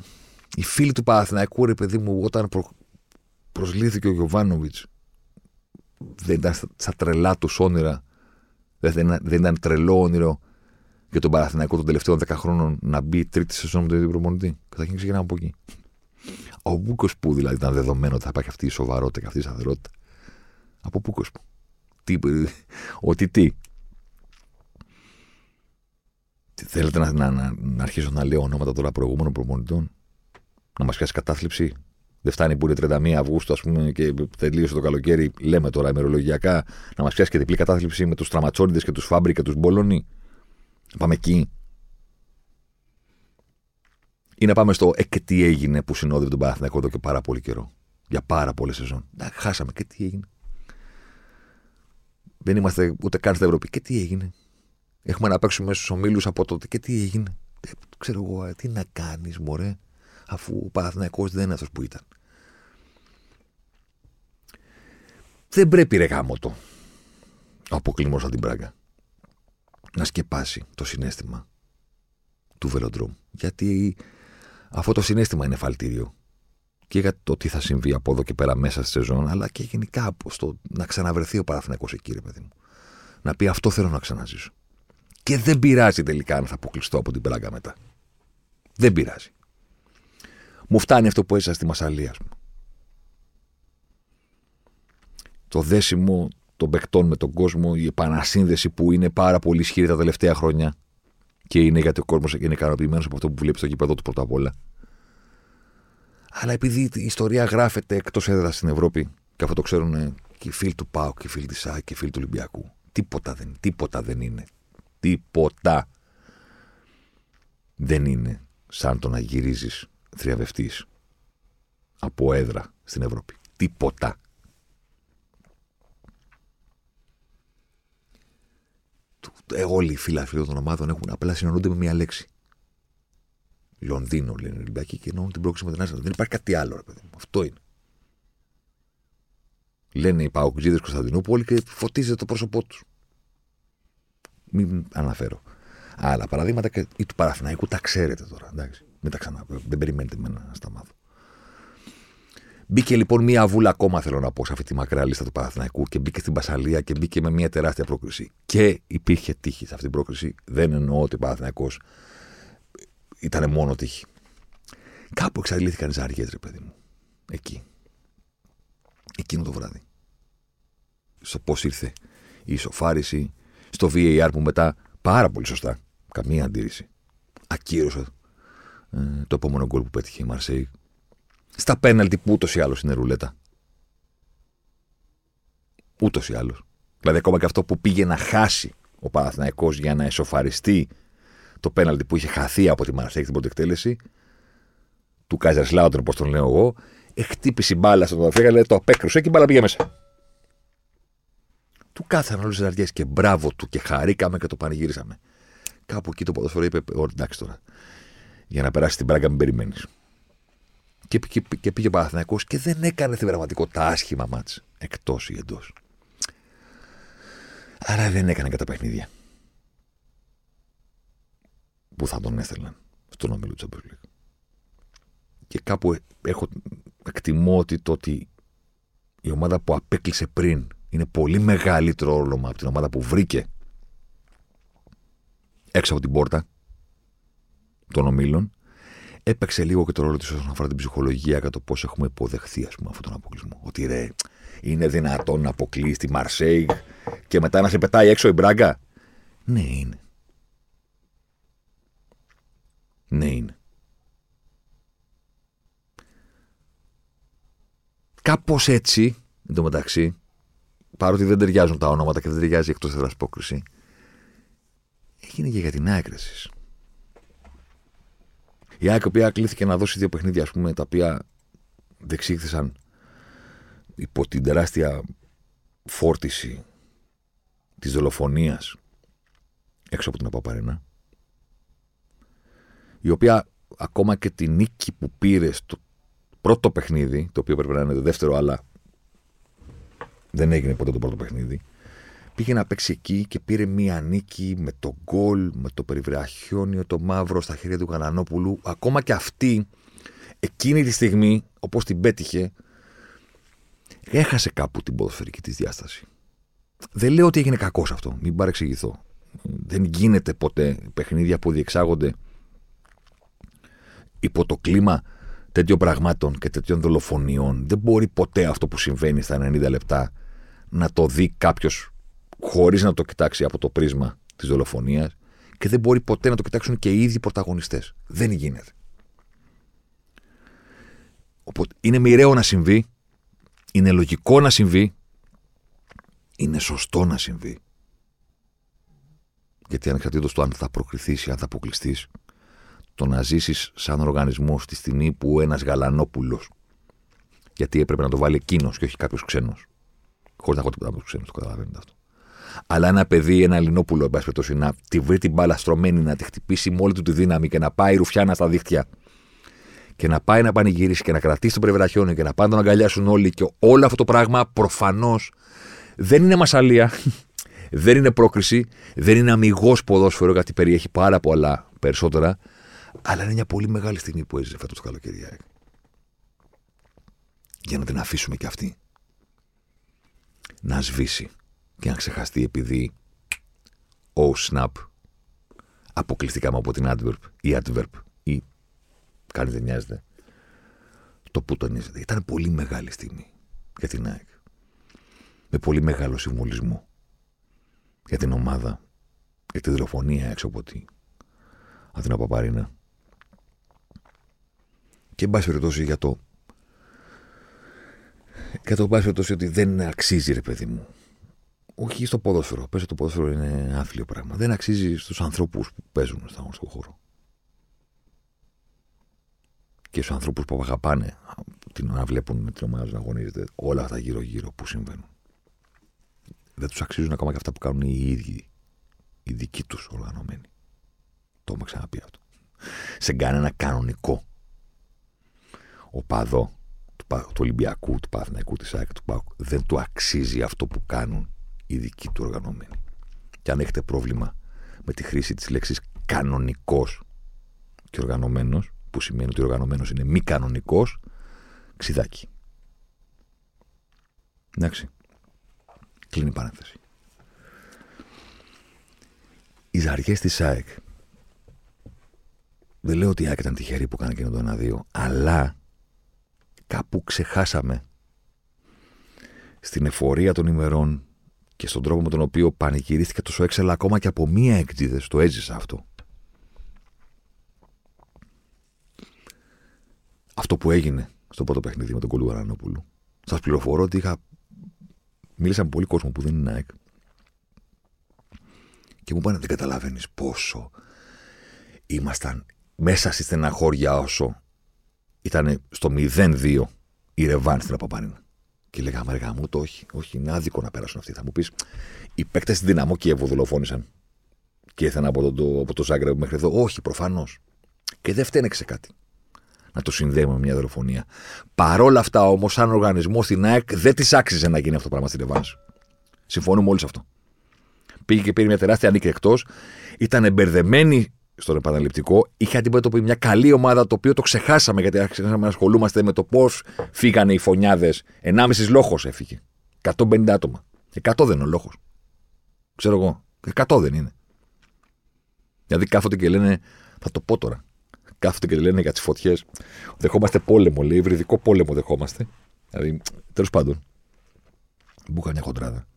οι φίλοι του Παναθηναϊκού, ρε παιδί μου, όταν προ... προσλήθηκε ο Γιωβάνοβιτς, δεν ήταν στα τρελά τους όνειρα. Δεν, δεν ήταν τρελό όνειρο για τον Παναθηναϊκό των τελευταίων 10 χρόνων να μπει τρίτη σεζόν με τον ίδιο προπονητή. Καταρχήν ξεκινάμε από εκεί. Ο Μπούκος που δηλαδή ήταν δεδομένο ότι θα υπάρχει αυτή η σοβαρότητα και αυτή η σταθερότητα. Από Μπούκος που. τι, ότι τι. Θέλετε να, να, να, να αρχίσω να λέω ονόματα τώρα προηγούμενων προπονητών, να μας πιάσει κατάθλιψη. Δεν φτάνει που είναι 31 Αυγούστου, ας πούμε, και τελείωσε το καλοκαίρι. Λέμε τώρα ημερολογιακά να μας πιάσει και διπλή κατάθλιψη με τους Τραματσόνιδε και τους Φάμπρι και τους Μπόλονι. Πάμε εκεί. Ή να πάμε στο ε, και τι έγινε που συνόδευε τον Παναθηναϊκό εδώ και πάρα πολύ καιρό. Για πάρα πολλές σεζόν. Να, χάσαμε και τι έγινε. Δεν είμαστε ούτε καν στην Ευρώπη. Και τι έγινε. Έχουμε να παίξουμε στους ομίλους από τότε. Και τι έγινε. Ε, ξέρω εγώ, ε, τι να κάνεις, Μωρέ, αφού ο Παναθηναϊκός δεν είναι αυτός που ήταν. Δεν πρέπει ρε γάμο το ο αποκλεισμό από την πράγκα να σκεπάσει το συνέστημα του βελοντρόμου. Γιατί αυτό το συνέστημα είναι φαλτήριο. Και για το τι θα συμβεί από εδώ και πέρα μέσα στη σεζόν, αλλά και γενικά στο να ξαναβρεθεί ο Παναθηναϊκός εκεί, ρε παιδί μου. Να πει αυτό θέλω να ξαναζήσω. Και δεν πειράζει τελικά αν θα αποκλειστώ από την πράγκα μετά. Δεν πειράζει. Μου φτάνει αυτό που έζησα στη Μασαλία, μου. Το δέσιμο των παικτών με τον κόσμο, η επανασύνδεση που είναι πάρα πολύ ισχυρή τα τελευταία χρόνια και είναι γιατί ο κόσμος είναι ικανοποιημένος από αυτό που βλέπει στο γήπεδο του πρώτα απ' όλα. Αλλά επειδή η ιστορία γράφεται εκτός έδρας στην Ευρώπη, και αυτό το ξέρουν και οι φίλοι του Πάου και οι φίλοι της ΑΚ και οι φίλοι του Ολυμπιακού, τίποτα δεν, τίποτα δεν είναι. Τίποτα δεν είναι σαν το να γυρίζεις θριαβευτή από έδρα στην Ευρώπη. Τίποτα. ε, όλοι οι φίλοι των ομάδων έχουν απλά συνονούνται με μία λέξη. Λονδίνο λένε οι Ολυμπιακοί και εννοούν την πρόκληση με την Άστα. Δεν υπάρχει κάτι άλλο, ρε παιδί μου. Αυτό είναι. Λένε οι Παοκτζίδες Κωνσταντινούπολη και φωτίζεται το πρόσωπό τους. Μην αναφέρω. Άλλα παραδείγματα και ή του Παραθυναϊκού τα ξέρετε τώρα. Εντάξει. Μην τα ξανά. Δεν περιμένετε εμένα να στα μάθω. Μπήκε λοιπόν μία βούλα ακόμα, θέλω να πω, σε αυτή τη μακρά λίστα του Παναθηναϊκού και μπήκε στην Πασαλία και μπήκε με μία τεράστια πρόκριση. Και υπήρχε τύχη σε αυτή την πρόκριση. Δεν εννοώ ότι ο Παναθηναϊκός ήταν μόνο τύχη. Κάπου εξαντλήθηκαν ζάριε, ρε παιδί μου. Εκεί. Εκείνο το βράδυ. Στο πώς ήρθε η ισοφάριση, στο VAR που μετά πάρα πολύ σωστά, καμία αντίρρηση, ακύρωσε ε, το επόμενο γκολ που πέτυχε η Μαρσέη στα πέναλτι που ούτως ή άλλως είναι ρουλέτα. Ούτως ή άλλως. Δηλαδή, ακόμα και αυτό που πήγε να χάσει ο Παναθηναϊκός για να εσωφαριστεί το πέναλτι που είχε χαθεί από τη Μαρσέκ την πρώτη εκτέλεση, του Κάιζερ Σλάουτρ, όπως τον λέω εγώ, χτύπησε η μπάλα στον Δαφίγα, το απέκρουσε και η μπάλα πήγε μέσα. Του κάθανε όλες τις αργίε και μπράβο του και χαρήκαμε και το πανηγύρισαμε. Κάπου εκεί το ποδοσφαιρό είπε: εντάξει τώρα, για να περάσει την πράγκα, μην περιμένεις και, και, και πήγε ο Παναθηναϊκός και δεν έκανε την πραγματικότητα άσχημα μάτς εκτός ή εντός. Άρα δεν έκανε κατά παιχνίδια. Που θα τον έθελαν στον όμιλο του Champions Και κάπου έχω εκτιμώ ότι το ότι η ομάδα που απέκλεισε πριν είναι πολύ μεγαλύτερο όρομα από την ομάδα που βρήκε έξω από την πόρτα των ομίλων έπαιξε λίγο και το ρόλο της όσον αφορά την ψυχολογία και το πώς έχουμε υποδεχθεί ας πούμε, αυτόν τον αποκλεισμό. Ότι ρε, είναι δυνατόν να αποκλείσει τη Μαρσέη και μετά να σε πετάει έξω η Μπράγκα; Ναι, είναι. Ναι, είναι. Κάπως έτσι, εν τω μεταξύ, παρότι δεν ταιριάζουν τα ονόματα και δεν ταιριάζει εκτός έδρας απόκριση, έγινε και για την άκρηση. Η ΑΕΚ, η οποία κλείθηκε να δώσει δύο παιχνίδια, ας πούμε, τα οποία δεξήχθησαν υπό την τεράστια φόρτιση της δολοφονίας έξω από την Απαπαρένα, η οποία ακόμα και τη νίκη που πήρε στο πρώτο παιχνίδι, το οποίο πρέπει να είναι το δεύτερο, αλλά δεν έγινε ποτέ το πρώτο παιχνίδι, πήγε να παίξει εκεί και πήρε μία νίκη με το γκολ, με το περιβραχιόνιο, το μαύρο στα χέρια του Κανανόπουλου. Ακόμα και αυτή, εκείνη τη στιγμή, όπως την πέτυχε, έχασε κάπου την ποδοσφαιρική της διάσταση. Δεν λέω ότι έγινε κακός αυτό, μην παρεξηγηθώ. Δεν γίνεται ποτέ παιχνίδια που διεξάγονται υπό το κλίμα τέτοιων πραγμάτων και τέτοιων δολοφονιών. Δεν μπορεί ποτέ αυτό που συμβαίνει στα 90 λεπτά να το δει κάποιος χωρίς να το κοιτάξει από το πρίσμα της δολοφονίας και δεν μπορεί ποτέ να το κοιτάξουν και οι ίδιοι πρωταγωνιστές. Δεν γίνεται. Οπότε είναι μοιραίο να συμβεί, είναι λογικό να συμβεί, είναι σωστό να συμβεί. Γιατί ανεξαρτήτως του αν θα προκριθείς ή αν θα αποκλειστείς, το να ζήσεις σαν οργανισμός στη στιγμή που ένας γαλανόπουλος, γιατί έπρεπε να το βάλει εκείνος και όχι κάποιος ξένος. Χωρίς να έχω τίποτα από του ξένους, το καταλαβαίνετε αυτό. Αλλά ένα παιδί, ένα Ελληνόπουλο, εν πάση να τη βρει την μπάλα στρωμένη, να τη χτυπήσει με όλη του τη δύναμη και να πάει ρουφιάνα στα δίχτυα και να πάει να πανηγυρίσει και να κρατήσει τον πρεβραχιόνιο και να πάνε να τον αγκαλιάσουν όλοι και όλο αυτό το πράγμα προφανώς δεν είναι μασαλία, δεν είναι πρόκριση, δεν είναι αμυγός ποδόσφαιρο γιατί περιέχει πάρα πολλά περισσότερα, αλλά είναι μια πολύ μεγάλη στιγμή που έζησε φέτος το καλοκαίρι. Για να την αφήσουμε κι αυτή να σβήσει και να ξεχαστεί επειδή ο Snap αποκλειστήκαμε από την Adverb ή Adverb ή κάνει δεν νοιάζεται το που τονίζεται. Ήταν πολύ μεγάλη στιγμή για την ΑΕΚ. Με πολύ μεγάλο συμβολισμό για την ομάδα, για τη δολοφονία έξω από την Αθήνα Παπαρίνα. Και εν πάση περιπτώσει για το. Για το πάση περιπτώσει ότι δεν αξίζει, ρε παιδί μου, όχι στο ποδόσφαιρο. Πες το ποδόσφαιρο είναι άθλιο πράγμα. Δεν αξίζει στους ανθρώπους που παίζουν στον αγωνιστικό χώρο. Και στους ανθρώπους που αγαπάνε την να βλέπουν την ομάδα να αγωνίζεται όλα αυτά γύρω-γύρω που συμβαίνουν. Δεν τους αξίζουν ακόμα και αυτά που κάνουν οι ίδιοι, οι δικοί τους οργανωμένοι. Το έχουμε ξαναπεί αυτό. Σε κανένα κανονικό οπαδό του, του Ολυμπιακού, του Παθηναϊκού, της ΑΕΚ, του ΠΑΟΚ δεν του αξίζει αυτό που κάνουν η δική του οργανωμένη. Και αν έχετε πρόβλημα με τη χρήση της λέξης κανονικός και οργανωμένος, που σημαίνει ότι ο οργανωμένος είναι μη κανονικός, ξιδάκι. Εντάξει. Κλείνει η παρένθεση. Οι ζαριές της ΣΑΕΚ. Δεν λέω ότι η ΑΕΚ ήταν τυχερή που έκανε εκείνο το 1-2, αλλά κάπου ξεχάσαμε στην εφορία των ημερών και στον τρόπο με τον οποίο πανηγυρίστηκε τόσο έξελα ακόμα και από μία εκτζίδε. Το έζησα αυτό. Αυτό που έγινε στο πρώτο παιχνίδι με τον Κολού Αρανόπουλου. Σας πληροφορώ ότι είχα. Μίλησα με πολύ κόσμο που δεν είναι ΑΕΚ. Και μου πάνε δεν καταλαβαίνεις πόσο ήμασταν μέσα στη στεναχώρια όσο ήταν στο 0-2 η Ρεβάν στην Απαπάνινα. Και λέγαμε, αργά μου, το όχι, όχι, είναι άδικο να πέρασουν αυτοί. Θα μου πεις, οι παίκτες στην δυναμό και δολοφόνησαν. Και ήρθαν από το, από το Ζάγκρεπ μέχρι εδώ. Όχι, προφανώς. Και δεν φταίνε σε κάτι. Να το συνδέουμε με μια δολοφονία. Παρόλα αυτά όμως, σαν οργανισμό στην ΑΕΚ δεν της άξιζε να γίνει αυτό το πράγμα στην Ρεβάν. Συμφωνούμε όλοι σε αυτό. Πήγε και πήρε μια τεράστια νίκη εκτός. Ήταν εμπερδεμένη στον επαναληπτικό, είχε αντιμετωπίσει μια καλή ομάδα το οποίο το ξεχάσαμε γιατί άρχισαμε να ασχολούμαστε με το πώς φύγανε οι φωνιάδες. 1,5 λόγος έφυγε. 150 άτομα. 100 δεν είναι ο λόγος. Ξέρω εγώ. 100 δεν είναι. Δηλαδή κάθονται και λένε, θα το πω τώρα. Κάθονται και λένε για τις φωτιές. Δεχόμαστε πόλεμο, λέει, υβριδικό πόλεμο δεχόμαστε. Δηλαδή, τέλος πάντων. Μπούκα μια χοντράδα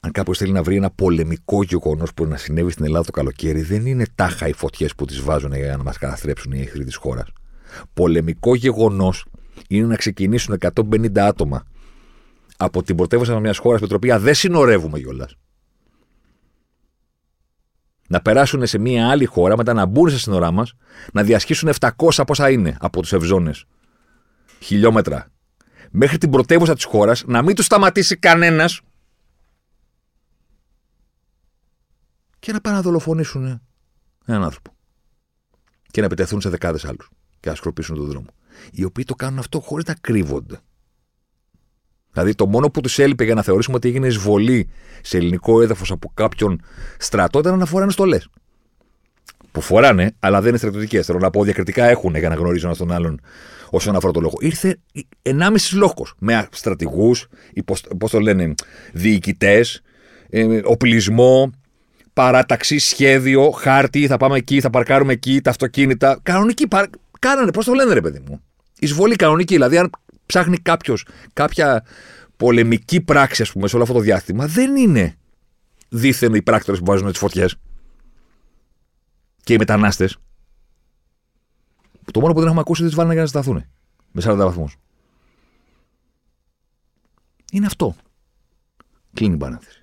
αν κάποιος θέλει να βρει ένα πολεμικό γεγονός που να συνέβη στην Ελλάδα το καλοκαίρι, δεν είναι τάχα οι φωτιές που τις βάζουν για να μας καταστρέψουν οι εχθροί της χώρας. Πολεμικό γεγονός είναι να ξεκινήσουν 150 άτομα από την πρωτεύουσα μιας χώρας με την οποία δεν συνορεύουμε κιόλας. Να περάσουν σε μια άλλη χώρα, μετά να μπουν στα σύνορά μας, να διασχίσουν 700 πόσα είναι από τους Ευζώνες χιλιόμετρα μέχρι την πρωτεύουσα της χώρας, να μην τους σταματήσει κανένας και να πάνε να δολοφονήσουν έναν άνθρωπο. Και να επιτεθούν σε δεκάδες άλλους και να σκροπήσουν τον δρόμο. Οι οποίοι το κάνουν αυτό χωρίς να κρύβονται. Δηλαδή, το μόνο που τους έλειπε για να θεωρήσουμε ότι έγινε εισβολή σε ελληνικό έδαφος από κάποιον στρατό ήταν να φοράνε στολές. Που φοράνε, αλλά δεν είναι στρατιωτικές. Θέλω να πω διακριτικά έχουν για να γνωρίζουν ένα τον άλλον όσον αφορά το λόγο. Ήρθε 1,5 λόγο με στρατηγούς, πώς το λένε, διοικητές, ε, οπλισμό, παράταξη, σχέδιο, χάρτη, θα πάμε εκεί, θα παρκάρουμε εκεί, τα αυτοκίνητα. Κανονική. Παρ... Κάνανε, πώς το λένε, ρε παιδί μου; Εισβολή κανονική. Δηλαδή, αν ψάχνει κάποιος κάποια πολεμική πράξη, ας πούμε, σε όλο αυτό το διάστημα δεν είναι δίθεν οι πράκτορες που βάζουν τις φωτιές και οι μετανάστες. Το μόνο που δεν έχουμε ακούσει είναι τι βάλανε για να σταθούν με 40 βαθμούς. Είναι αυτό. Κλείνει η παράθεση.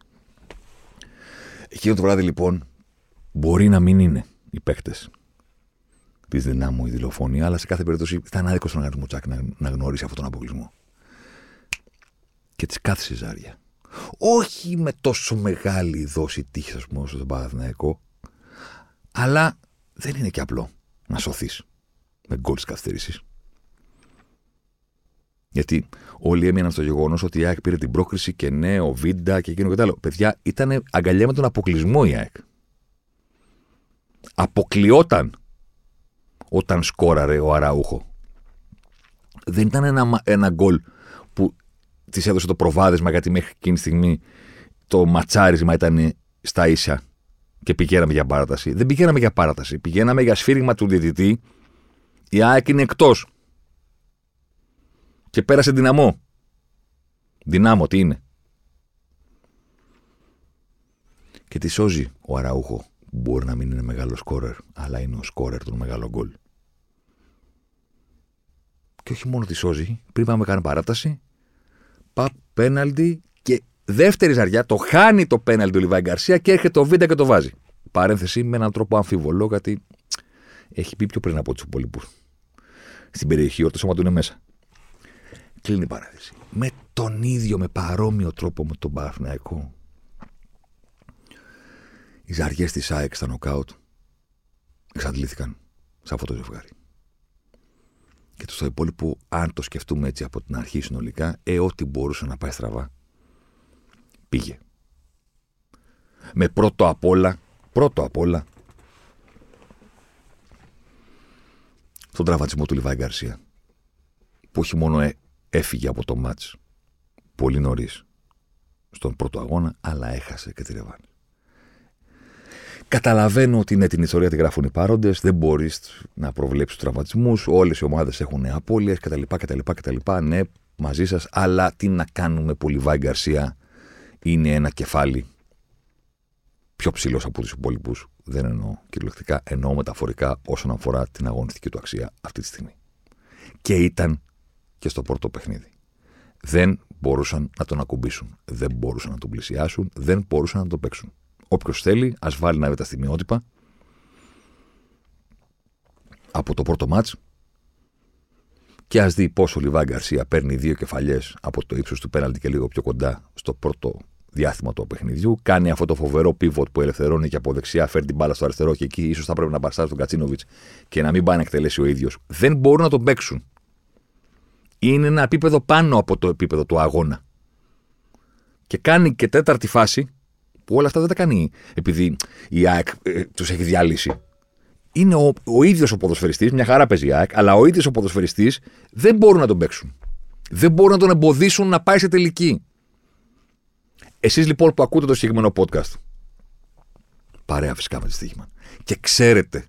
Εκείνο το βράδυ λοιπόν μπορεί να μην είναι οι παίκτες της δυνάμου η δολοφονία, αλλά σε κάθε περίπτωση ήταν άδικος στον αριθμό Τσάκ να, να γνωρίσει αυτόν τον αποκλεισμό. Και της κάθε ζάρια. Όχι με τόσο μεγάλη δόση τύχης, ας πούμε, όσο τον Παναθηναϊκό, αλλά δεν είναι και απλό να σωθείς με γκολ της καθυστέρηση. Γιατί όλοι έμειναν στο γεγονός ότι η ΑΕΚ πήρε την πρόκριση και ναι, ο Βίντα και εκείνο και το άλλο. Παιδιά, ήταν αγκαλιά με τον αποκλεισμό η ΑΕΚ. Αποκλειόταν όταν σκόραρε ο Αραούχο. Δεν ήταν ένα, ένα γκολ που της έδωσε το προβάδισμα γιατί μέχρι εκείνη τη στιγμή το ματσάρισμα ήταν στα ίσα και πηγαίναμε για παράταση. Δεν πηγαίναμε για παράταση. Πηγαίναμε για σφύριγμα του διαιτητή. Η ΑΕΚ είναι εκτός. Και πέρασε δυναμό. Δυνάμω, τι είναι. Και τη σώζει ο Αραούχο. Μπορεί να μην είναι μεγάλο σκόρερ, αλλά είναι ο σκόρερ των μεγάλων γκολ. Και όχι μόνο τη σώζει, πριν πάμε καν παράταση, παπ, πέναλτι και δεύτερη ζαριά το χάνει το πέναλτι του Λιβάη Γκαρσία και έρχεται το βίντεο και το βάζει. Παρένθεση με έναν τρόπο αμφιβολό, γιατί έχει πει πιο πριν από τους υπόλοιπους. Στην περιοχή, ο το σώμα του είναι μέσα. Κλείνει η παρένθεση. Με τον ίδιο, με παρόμοιο τρόπο με τον Παναθηναϊκό. Οι ζαριές της ΑΕΚ στα νοκάουτ εξαντλήθηκαν σε αυτό το ζευγάρι. Και το στο υπόλοιπο, αν το σκεφτούμε έτσι από την αρχή συνολικά, ε, ό,τι μπορούσε να πάει στραβά, πήγε. Με πρώτο απ' όλα, πρώτο απ' όλα, τον τραυματισμό του Λιβάη Γκαρσία. Που όχι μόνο ε, έφυγε από το μάτς πολύ νωρίς στον πρώτο αγώνα, αλλά έχασε και τη ρεβάνη. Καταλαβαίνω ότι είναι την ιστορία τη γράφουν οι πάροντε, δεν μπορείς να προβλέψεις του τραυματισμούς. Όλες οι ομάδες έχουν απώλειες κτλ, κτλ, κτλ. Ναι, μαζί σας, αλλά τι να κάνουμε που Λιβάη Γκαρσία είναι ένα κεφάλι πιο ψηλός από τους υπόλοιπους. Δεν εννοώ κυριολεκτικά, εννοώ μεταφορικά όσον αφορά την αγωνιστική του αξία αυτή τη στιγμή. Και ήταν και στο πρώτο παιχνίδι. Δεν μπορούσαν να τον ακουμπήσουν. Δεν μπορούσαν να τον πλησιάσουν. Δεν μπορούσαν να τον παίξουν. Όποιος θέλει, ας βάλει να δει τα στιγμιότυπα από το πρώτο μάτς και ας δει πόσο ο Λιβάη Γκαρσία παίρνει δύο κεφαλιές από το ύψος του πέναλτι και λίγο πιο κοντά στο πρώτο διάστημα του παιχνιδιού. Κάνει αυτό το φοβερό πίβοτ που ελευθερώνει και από δεξιά, φέρνει την μπάλα στο αριστερό και εκεί ίσως θα πρέπει να μπαστάρει τον Κατσίνοβιτς και να μην πάει να εκτελέσει ο ίδιος. Δεν μπορούν να τον παίξουν. Είναι ένα επίπεδο πάνω από το επίπεδο του αγώνα. Και κάνει και τέταρτη φάση που όλα αυτά δεν τα κάνει επειδή η ΑΕΚ ε, τους έχει διαλύσει. Είναι ο, ο ίδιος ο ποδοσφαιριστής, μια χαρά παίζει η ΑΕΚ, αλλά ο ίδιος ο ποδοσφαιριστής δεν μπορούν να τον παίξουν. Δεν μπορούν να τον εμποδίσουν να πάει σε τελική. Εσείς λοιπόν που ακούτε το συγκεκριμένο podcast, παρέα φυσικά με τη στοίχημα, και ξέρετε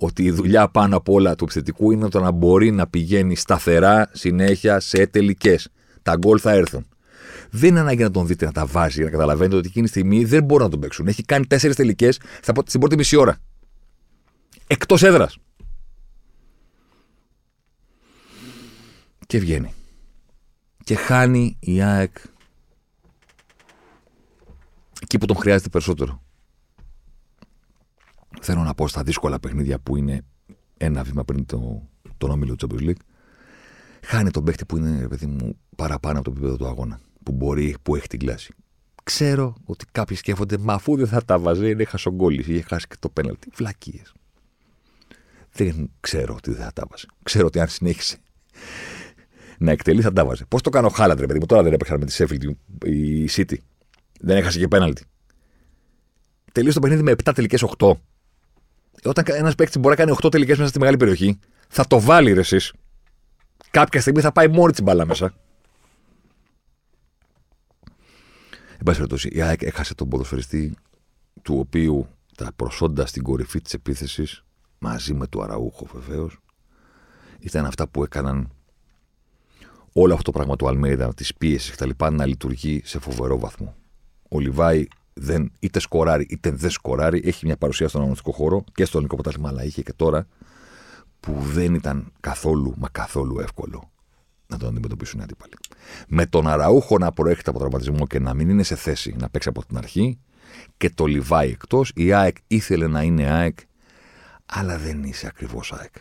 ότι η δουλειά πάνω απ' όλα του επιθετικού είναι το να μπορεί να πηγαίνει σταθερά συνέχεια σε τελικές. Τα γκολ θα έρθουν. Δεν είναι ανάγκη να τον δείτε να τα βάζει για να καταλαβαίνετε ότι εκείνη τη στιγμή δεν μπορούν να τον παίξουν. Έχει κάνει τέσσερις τελικές στην πρώτη μισή ώρα. Εκτός έδρας. Και βγαίνει. Και χάνει η ΑΕΚ εκεί που τον χρειάζεται περισσότερο. Θέλω να πω στα δύσκολα παιχνίδια που είναι ένα βήμα πριν το, τον όμιλο του Champions League. Χάνει τον παίχτη που είναι, παιδί μου, παραπάνω από το επίπεδο του αγώνα που μπορεί, που έχει την κλάση. Ξέρω ότι κάποιοι σκέφτονται, μα αφού δεν θα τα βαζέ, είναι χασογκόλη, είχε χάσει και το πέναλτι. Βλακίες. Δεν ξέρω ότι δεν θα τα βάζε. Ξέρω ότι αν συνέχισε να εκτελεί, θα τα βάζε. Πώς το κάνω χάλαντρε, παιδί μου, τώρα δεν έπαιξαν με τη Σέφιλντ η City. Δεν έχασε και πέναλτι. Τελείωσε το παιχνίδι με 7 τελικές 8. Όταν ένας παίκτης μπορεί να κάνει 8 τελικές μέσα στη μεγάλη περιοχή, θα το βάλει ρε εσείς. Κάποια στιγμή θα πάει μόνη την μπάλα μέσα. Εν πάση περιπτώσει, η ΑΕΚ έχασε τον ποδοσφαιριστή του οποίου τα προσόντα στην κορυφή της επίθεσης, μαζί με το Αραούχο βεβαίως, ήταν αυτά που έκαναν όλο αυτό το πράγμα του Αλμέιδα, τη πίεση κτλ. να λειτουργεί σε φοβερό βαθμό. Ο Λιβάη δεν, είτε σκοράρει είτε δεν σκοράρει, έχει μια παρουσία στον αγωνιστικό χώρο και στο ελληνικό πρωτάθλημα, αλλά είχε και τώρα, που δεν ήταν καθόλου, μα καθόλου εύκολο να τον αντιμετωπίσουν οι αντίπαλοι. Με τον Αραούχο να προέρχεται από τραυματισμό και να μην είναι σε θέση να παίξει από την αρχή και το Λιβάη εκτός, η ΑΕΚ ήθελε να είναι ΑΕΚ, αλλά δεν είσαι ακριβώς ΑΕΚ.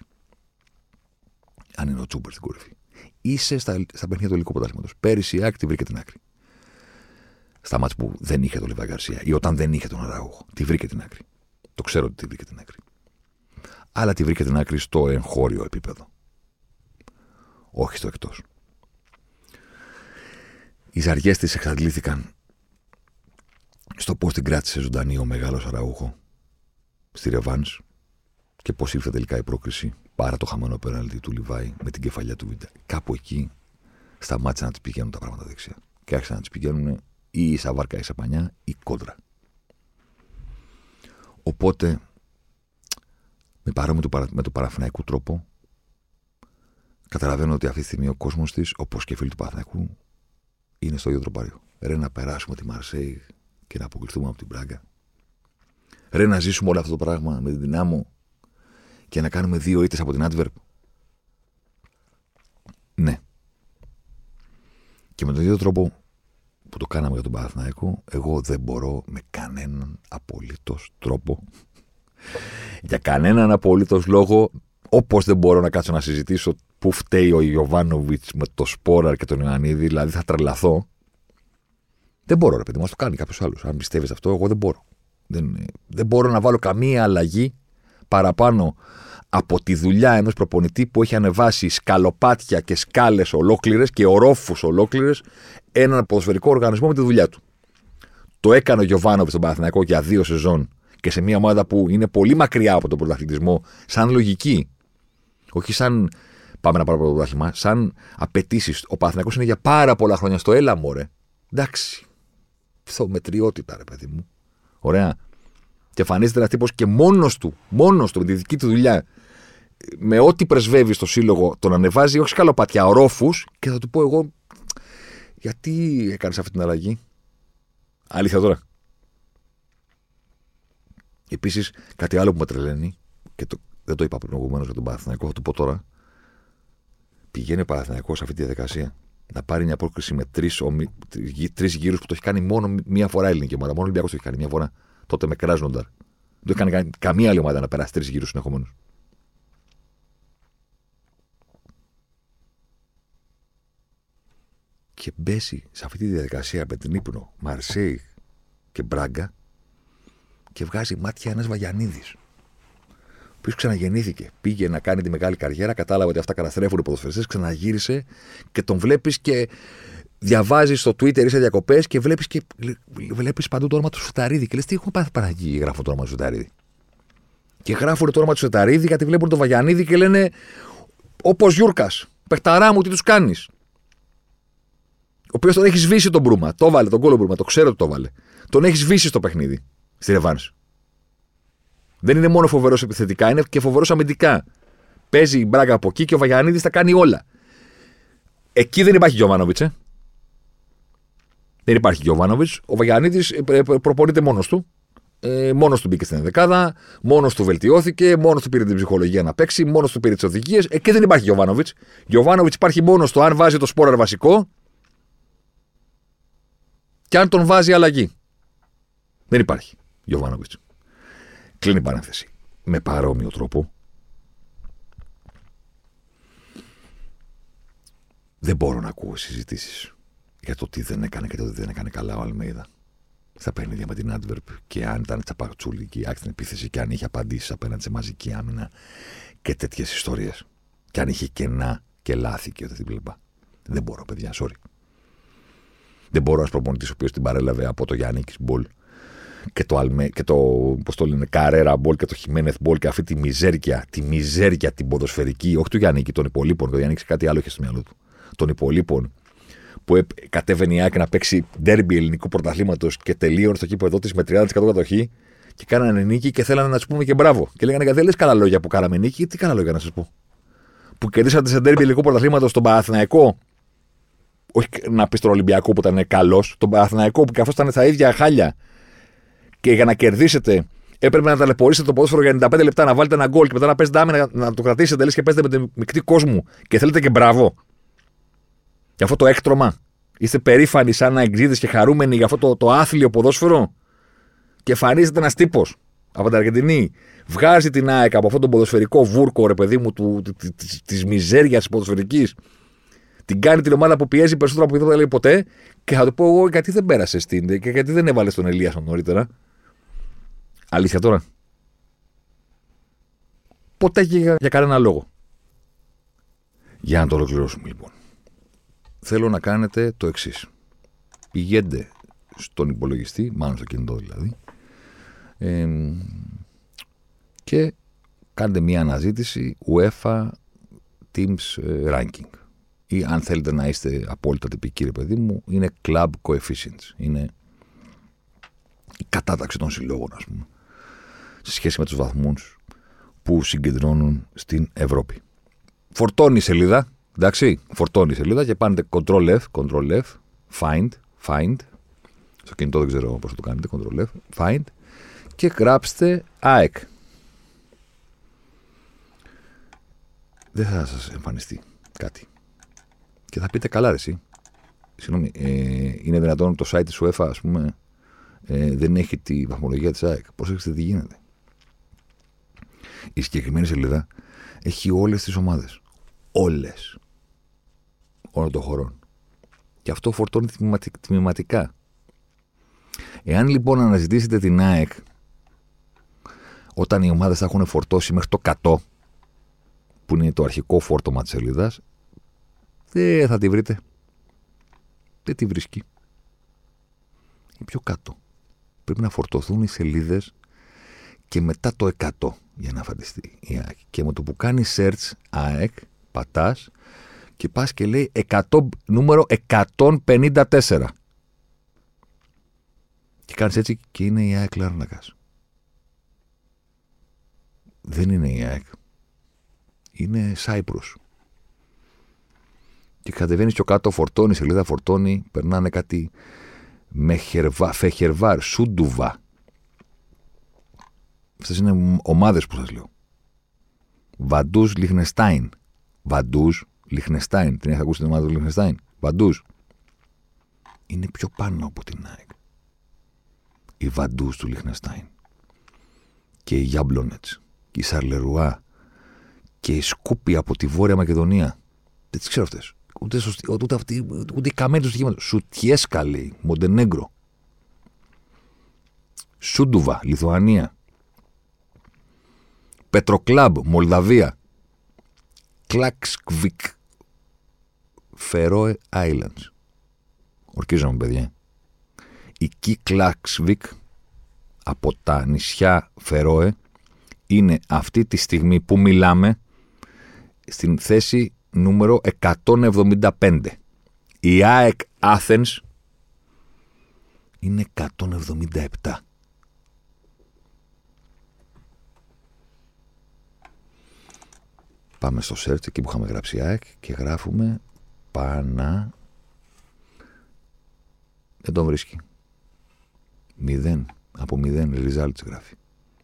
Αν είναι ο Τσούμπερ στην κορυφή. Είσαι στα, στα παιχνίδια του ελληνικού πρωτάθληματο. Πέρυσι η ΑΕΚ τη βρήκε την άκρη. Στα μάτια που δεν είχε τον Λιβάη Γκαρσία ή όταν δεν είχε τον Αραούχο. Τη βρήκε την άκρη. Το ξέρω ότι τη βρήκε την άκρη. Αλλά τη βρήκε την άκρη στο εγχώριο επίπεδο όχι στο εκτός. Οι ζαριές της εξαντλήθηκαν στο πώς την κράτησε ζωντανή ο μεγάλος Αραούχο στη Ρεβάν και πώς ήρθε τελικά η πρόκριση παρά το χαμένο πέναλτι του Λιβάη με την κεφαλιά του Βίντα. Κάπου εκεί σταμάτησαν να της πηγαίνουν τα πράγματα δεξιά. Και άρχισαν να της πηγαίνουν ή η Σαβάρκα ή η Σαπανιά ή κόντρα. Οπότε, με παρόμοιο με το παραφυναϊκό τρόπο, Καταλαβαίνω ότι αυτή τη στιγμή ο κόσμος της, όπως και οι φίλοι του Παθνακού, είναι στο ίδιο τροπάριο. Ρε να περάσουμε τη Μαρσέη και να αποκλειστούμε από την Πράγκα. Ρε να ζήσουμε όλο αυτό το πράγμα με την δυνάμω και να κάνουμε δύο ήττες από την Άντβερπ. Ναι. Και με τον ίδιο τρόπο που το κάναμε για τον Παναθηναϊκό, εγώ δεν μπορώ με κανέναν απολύτως τρόπο, για κανέναν απολύτως λόγο, όπως δεν μπορώ να κάτσω να συζητήσω πού φταίει ο Ιωβάνοβιτς με το Σπόραρ και τον Ιωαννίδη, δηλαδή θα τρελαθώ. Δεν μπορώ, ρε παιδί, μα το κάνει κάποιος άλλος. Αν πιστεύεις αυτό, εγώ δεν μπορώ. Δεν, δεν μπορώ να βάλω καμία αλλαγή παραπάνω από τη δουλειά ενός προπονητή που έχει ανεβάσει σκαλοπάτια και σκάλες ολόκληρες και ορόφους ολόκληρες έναν ποδοσφαιρικό οργανισμό με τη δουλειά του. Το έκανε ο Γιωβάνοβιτς στον Παναθηναϊκό για δύο σεζόν και σε μια ομάδα που είναι πολύ μακριά από τον πρωταθλητισμό, σαν λογική. Όχι σαν πάμε να πάρουμε το πρωτάθλημα, σαν απαιτήσεις. Ο Παθηνακό είναι για πάρα πολλά χρόνια στο έλα, μωρέ. Εντάξει. μετριότητα, ρε παιδί μου. Ωραία. Και εμφανίζεται ένας τύπος και μόνος του, μόνος του, με τη δική του δουλειά, με ό,τι πρεσβεύει στο σύλλογο, τον ανεβάζει όχι σκαλοπάτια, ορόφους και θα του πω εγώ, γιατί έκανες αυτή την αλλαγή; Αλήθεια τώρα. Επίσης, κάτι άλλο που με τρελαίνει, και το, δεν το είπα προηγουμένω για τον Παναθηναϊκό, θα το πω τώρα πηγαίνει ο Παναθηναϊκός σε αυτή τη διαδικασία να πάρει μια πρόκληση με τρεις τρεις γύρους που το έχει κάνει μόνο μία φορά η ελληνική ομάδα. Μόνο ο Ολυμπιακός το έχει κάνει μία φορά. Τότε με Κράσνονταρ. Δεν το έχει κάνει καμία άλλη ομάδα να περάσει τρεις γύρους συνεχομένου. Και μπέσει σε αυτή τη διαδικασία με την ύπνο Μαρσέη και Μπράγκα και βγάζει μάτια ένας Βαγιανίδης οποίος ξαναγεννήθηκε. Πήγε να κάνει τη μεγάλη καριέρα, κατάλαβε ότι αυτά καταστρέφουν οι ποδοσφαιριστές, ξαναγύρισε και τον βλέπεις και διαβάζεις στο Twitter, είσαι διακοπές και βλέπεις και βλέπεις παντού το όνομα του Σουταρίδη. Και λες, τι έχουμε πάθει Παναγί, γράφω το όνομα του Σουταρίδη. Και γράφουν το όνομα του Σουταρίδη γιατί βλέπουν τον Βαγιανίδη και λένε Όπως Γιούρκας, παιχταρά μου, τι τους κάνεις. Ο οποίος τον έχει σβήσει τον Μπρούμα. Το βάλε, τον κόλλο Μπρούμα, το ξέρω ότι το βάλε. Τον έχει σβήσει στο παιχνίδι στη Ρεβάνση. Δεν είναι μόνο φοβερός επιθετικά, είναι και φοβερός αμυντικά. Παίζει η μπράγκα από εκεί και ο Βαγιανίδης τα κάνει όλα. Εκεί δεν υπάρχει Γιωβάνοβιτς. Ε. Δεν υπάρχει Γιωβάνοβιτς. Ο Βαγιανίδη ε, προπονείται μόνος του. Ε, μόνος του μπήκε στην δεκάδα, μόνος του βελτιώθηκε, μόνος του πήρε την ψυχολογία να παίξει, μόνος του πήρε τις οδηγίες. Εκεί δεν υπάρχει Γιωβάνοβιτς. Γιωβάνοβιτς υπάρχει μόνος του αν βάζει το σπόραρ βασικό και αν τον βάζει αλλαγή. Δεν υπάρχει Γιωβάνοβιτς. Κλείνει παρένθεση. Με παρόμοιο τρόπο. Δεν μπορώ να ακούω συζητήσεις για το τι δεν έκανε και το τι δεν έκανε καλά ο Αλμέιδα στα παιχνίδια με την Άντβερπ και αν ήταν τσαπατσούλικη η ΑΕΚ στην επίθεση και αν είχε απαντήσει απέναντι σε μαζική άμυνα και τέτοιες ιστορίες. Και αν είχε κενά και λάθη και ό,τι βλέπα. Δεν μπορώ, παιδιά, sorry. Δεν μπορώ να προπονητής ο οποίος την παρέλαβε από το Γιάννη Μπολ και το, Αλμέ, και το πώς το λένε, Καρέρα Μπολ και το Χιμένεθ Μπολ και αυτή τη μιζέρια, τη μιζέρια την ποδοσφαιρική, όχι του Γιάννη, των υπολοίπων, το Γιάννη κάτι άλλο είχε στο μυαλό του, των υπολοίπων, που κατέβαινε η ΑΕΚ να παίξει ντέρμπι ελληνικού πρωταθλήματος και τελείωνε στο κήπο της με 30% κατοχή και κάνανε νίκη και θέλανε να τους πούμε και μπράβο. Και λέγανε δεν λες καλά λόγια που κάναμε νίκη, τι καλά λόγια να σας πω. Που κερδίσατε σε ντέρμπι ελληνικού πρωταθλήματος στον Παναθηναϊκό Όχι να πεις στον Ολυμπιακό που ήταν καλός, τον Παναθηναϊκό που καθόταν στα ίδια χάλια. Και για να κερδίσετε έπρεπε να ταλαιπωρήσετε το ποδόσφαιρο για 95 λεπτά, να βάλετε ένα γκολ και μετά να παίζετε άμυνα, να το κρατήσετε λες και παίζετε με τη μεικτή κόσμου και θέλετε και μπράβο. Για αυτό το έκτρωμα. Είστε περήφανοι σαν εκδίδε και χαρούμενοι για αυτό το, το άθλιο ποδόσφαιρο. Και εμφανίζεται ένας τύπος από την Αργεντινή. Βγάζει την ΑΕΚ από αυτόν τον ποδοσφαιρικό βούρκο, ρε παιδί μου, της μιζέριας της ποδοσφαιρικής. Την κάνει την ομάδα που πιέζει περισσότερο από δεν λέει ποτέ. Και θα του πω εγώ γιατί δεν πέρασε στην. και γιατί δεν έβαλε τον Ελίασον νωρίτερα. Αλήθεια τώρα. Ποτέ και για, για κανένα λόγο. Για να το ολοκληρώσουμε λοιπόν. Θέλω να κάνετε το εξής. Πηγαίνετε στον υπολογιστή, μάλλον στο κινητό δηλαδή, και κάντε μια αναζήτηση UEFA Teams ε, Ranking. Ή αν θέλετε να είστε απόλυτα τυπικοί, ρε παιδί μου, είναι Club Coefficients. Είναι η κατάταξη των συλλόγων, ας πούμε, σε σχέση με τους βαθμούς που συγκεντρώνουν στην Ευρώπη. Φορτώνει η σελίδα, εντάξει, φορτώνει η σελίδα και πάνετε Ctrl F, Ctrl F, Find, Find, στο κινητό δεν ξέρω πώς το κάνετε, Ctrl F, Find, και γράψτε ΑΕΚ. Δεν θα σας εμφανιστεί κάτι. Και θα πείτε καλά ρε εσύ. Συγγνώμη, ε, είναι δυνατόν το site της UEFA ας πούμε ε, δεν έχει τη βαθμολογία της ΑΕΚ. Προσέξτε τι γίνεται. Η συγκεκριμένη σελίδα έχει όλες τις ομάδες. Όλες. Όλων των χωρών. Και αυτό φορτώνει τμηματικά. Εάν λοιπόν αναζητήσετε την ΑΕΚ όταν οι ομάδες θα έχουν φορτώσει μέχρι το 100, που είναι το αρχικό φόρτωμα της σελίδας, δεν θα τη βρείτε. Δεν τη βρίσκει. Είναι πιο κάτω. Πρέπει να φορτωθούν οι σελίδες και μετά το 100 για να φανταστεί η ΑΕΚ. Και με το που κάνει search ΑΕΚ, πατάς και πας και λέει 100, νούμερο 154. Και κάνεις έτσι και είναι η ΑΕΚ Λάρνακας δεν είναι η ΑΕΚ. Είναι Σάιπρος. Και κατεβαίνεις πιο κάτω, φορτώνει, σελίδα φορτώνει, περνάνε κάτι Μεχερβά, Φεχερβάρ, Σούντουβα. Αυτές είναι ομάδες που σας λέω. Βαντούς Λιχνεστάιν. Βαντούς Λιχνεστάιν. Την έχετε ακούσει την ομάδα του Λιχνεστάιν; Βαντούς. Είναι πιο πάνω από την ΑΕΚ. Οι Βαντούς του Λιχνεστάιν. Και οι Γιάμπλονετς η Σαρλερουά και η Σκούπη από τη Βόρεια Μακεδονία. Δεν τις ξέρω αυτές. Ούτε, ούτε, αυτοί, ούτε οι καμένοι του στοιχείματο. Σουτιέσκα λέει, Μοντενέγκρο. Σούντουβα, Λιθουανία. Πετροκλάμπ, Μολδαβία. Κλάξκβικ, Φερόε Islands. Ορκίζομαι, παιδιά. Η Κι Κλάξκβικ από τα νησιά Φερόε είναι αυτή τη στιγμή που μιλάμε στην θέση νούμερο 175. Η ΑΕΚ Athens είναι 177. Πάμε στο search εκεί που είχαμε γράψει ΑΕΚ και γράφουμε Πανα... Δεν τον βρίσκει. Μηδέν. Από μηδέν results γράφει.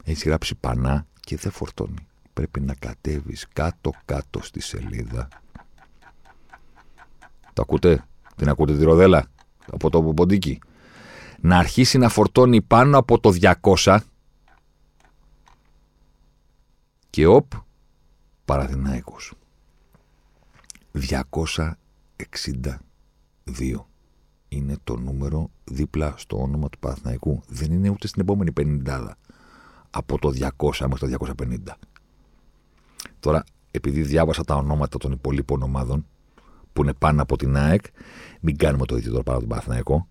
Έχει γράψει Πανά και δεν φορτώνει. Πρέπει να κατέβεις κάτω-κάτω στη σελίδα. Το ακούτε, την ακούτε τη ροδέλα; Από το ποντίκι; Να αρχίσει να φορτώνει πάνω από το 200 και οπ, Παραθυναϊκός. 262 είναι το νούμερο δίπλα στο όνομα του Παναθηναϊκού. Δεν είναι ούτε στην επόμενη πενιντάδα από το 200 μέχρι το 250. Τώρα, επειδή διάβασα τα ονόματα των υπολείπων ομάδων που είναι πάνω από την ΑΕΚ, μην κάνουμε το ίδιο τώρα πάνω από τον Παναθηναϊκό.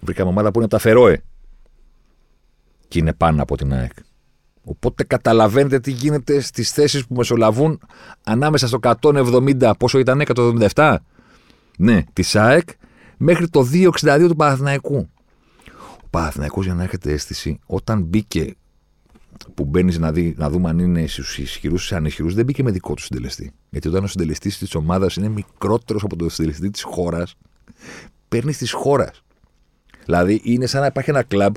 Βρήκαμε ομάδα που είναι από τα Φερόε και είναι πάνω από την ΑΕΚ. Οπότε καταλαβαίνετε τι γίνεται στις θέσεις που μεσολαβούν ανάμεσα στο 170, πόσο ήταν, 177, ναι, της ΑΕΚ, μέχρι το 262 του Παναθηναϊκού. Ο Παναθηναϊκός, για να έχετε αίσθηση, όταν μπήκε που μπαίνεις να, δει, να δούμε αν είναι στους ισχυρούς ή ανισχυρούς, δεν μπήκε με δικό του συντελεστή. Γιατί όταν ο συντελεστής της ομάδας είναι μικρότερος από το συντελεστή της χώρας, Παίρνεις της χώρας. Δηλαδή είναι σαν να υπάρχει ένα κλαμπ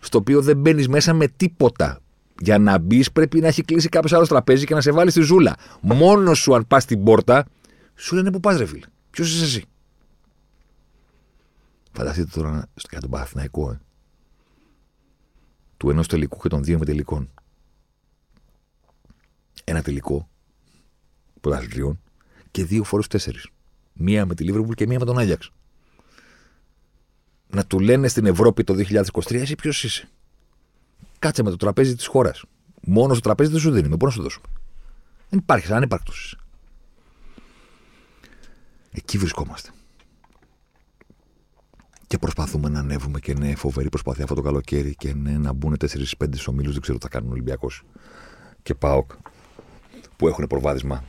στο οποίο δεν μπαίνεις μέσα με τίποτα. Για να μπεις πρέπει να έχει κλείσει κάποιος άλλος τραπέζι και να σε βάλει στη ζούλα. Μόνος σου αν πας στην πόρτα, σου λένε που πας, ρε φίλε. Ποιος είσαι εσύ; Φανταστείτε τώρα για τον Παναθηναϊκό, ε. Του ενός τελικού και των δύο με τελικών. Ένα τελικό πρωταθλητριών και δύο φορές τέσσερις. Μία με τη Λίβερπουλ και μία με τον Άγιαξ. Να του λένε στην Ευρώπη το 2023 εσύ ποιος είσαι; Κάτσε με το τραπέζι της χώρας. Μόνος στο τραπέζι δεν σου δίνουμε. Μπορεί να σου δώσουμε. Δεν υπάρχεις, ανύπαρκτος είσαι. Εκεί βρισκόμαστε. Και προσπαθούμε να ανέβουμε και ναι, φοβερή προσπάθεια αυτό το καλοκαίρι και ναι, να μπουν 4-5 ομίλους. Δεν ξέρω τι θα κάνουν Ολυμπιακός και ΠΑΟΚ που έχουν προβάδισμα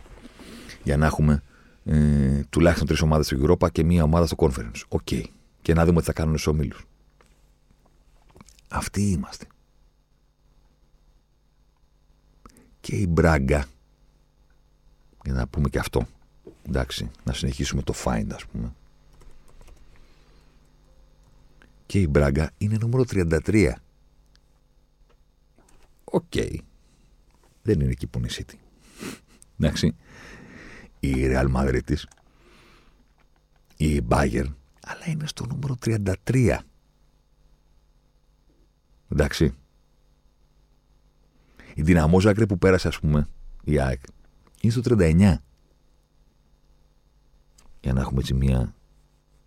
για να έχουμε ε, τουλάχιστον τρεις ομάδες στο Europa και μία ομάδα στο Conference. OK. Okay. Και να δούμε τι θα κάνουν στους ομίλους. Αυτοί είμαστε. Και η Μπράγκα. Για να πούμε και αυτό. Εντάξει, να συνεχίσουμε το fight, ας πούμε. Και η Μπράγκα είναι νούμερο 33. OK. Okay. Δεν είναι εκεί που είναι η City. Εντάξει η Real Madrid η Bayern, αλλά είναι στο νούμερο 33. Εντάξει. Η Ντιναμό Ζάγκρεμπ που πέρασε, ας πούμε, η ΑΕΚ, είναι στο 39. Για να έχουμε έτσι μια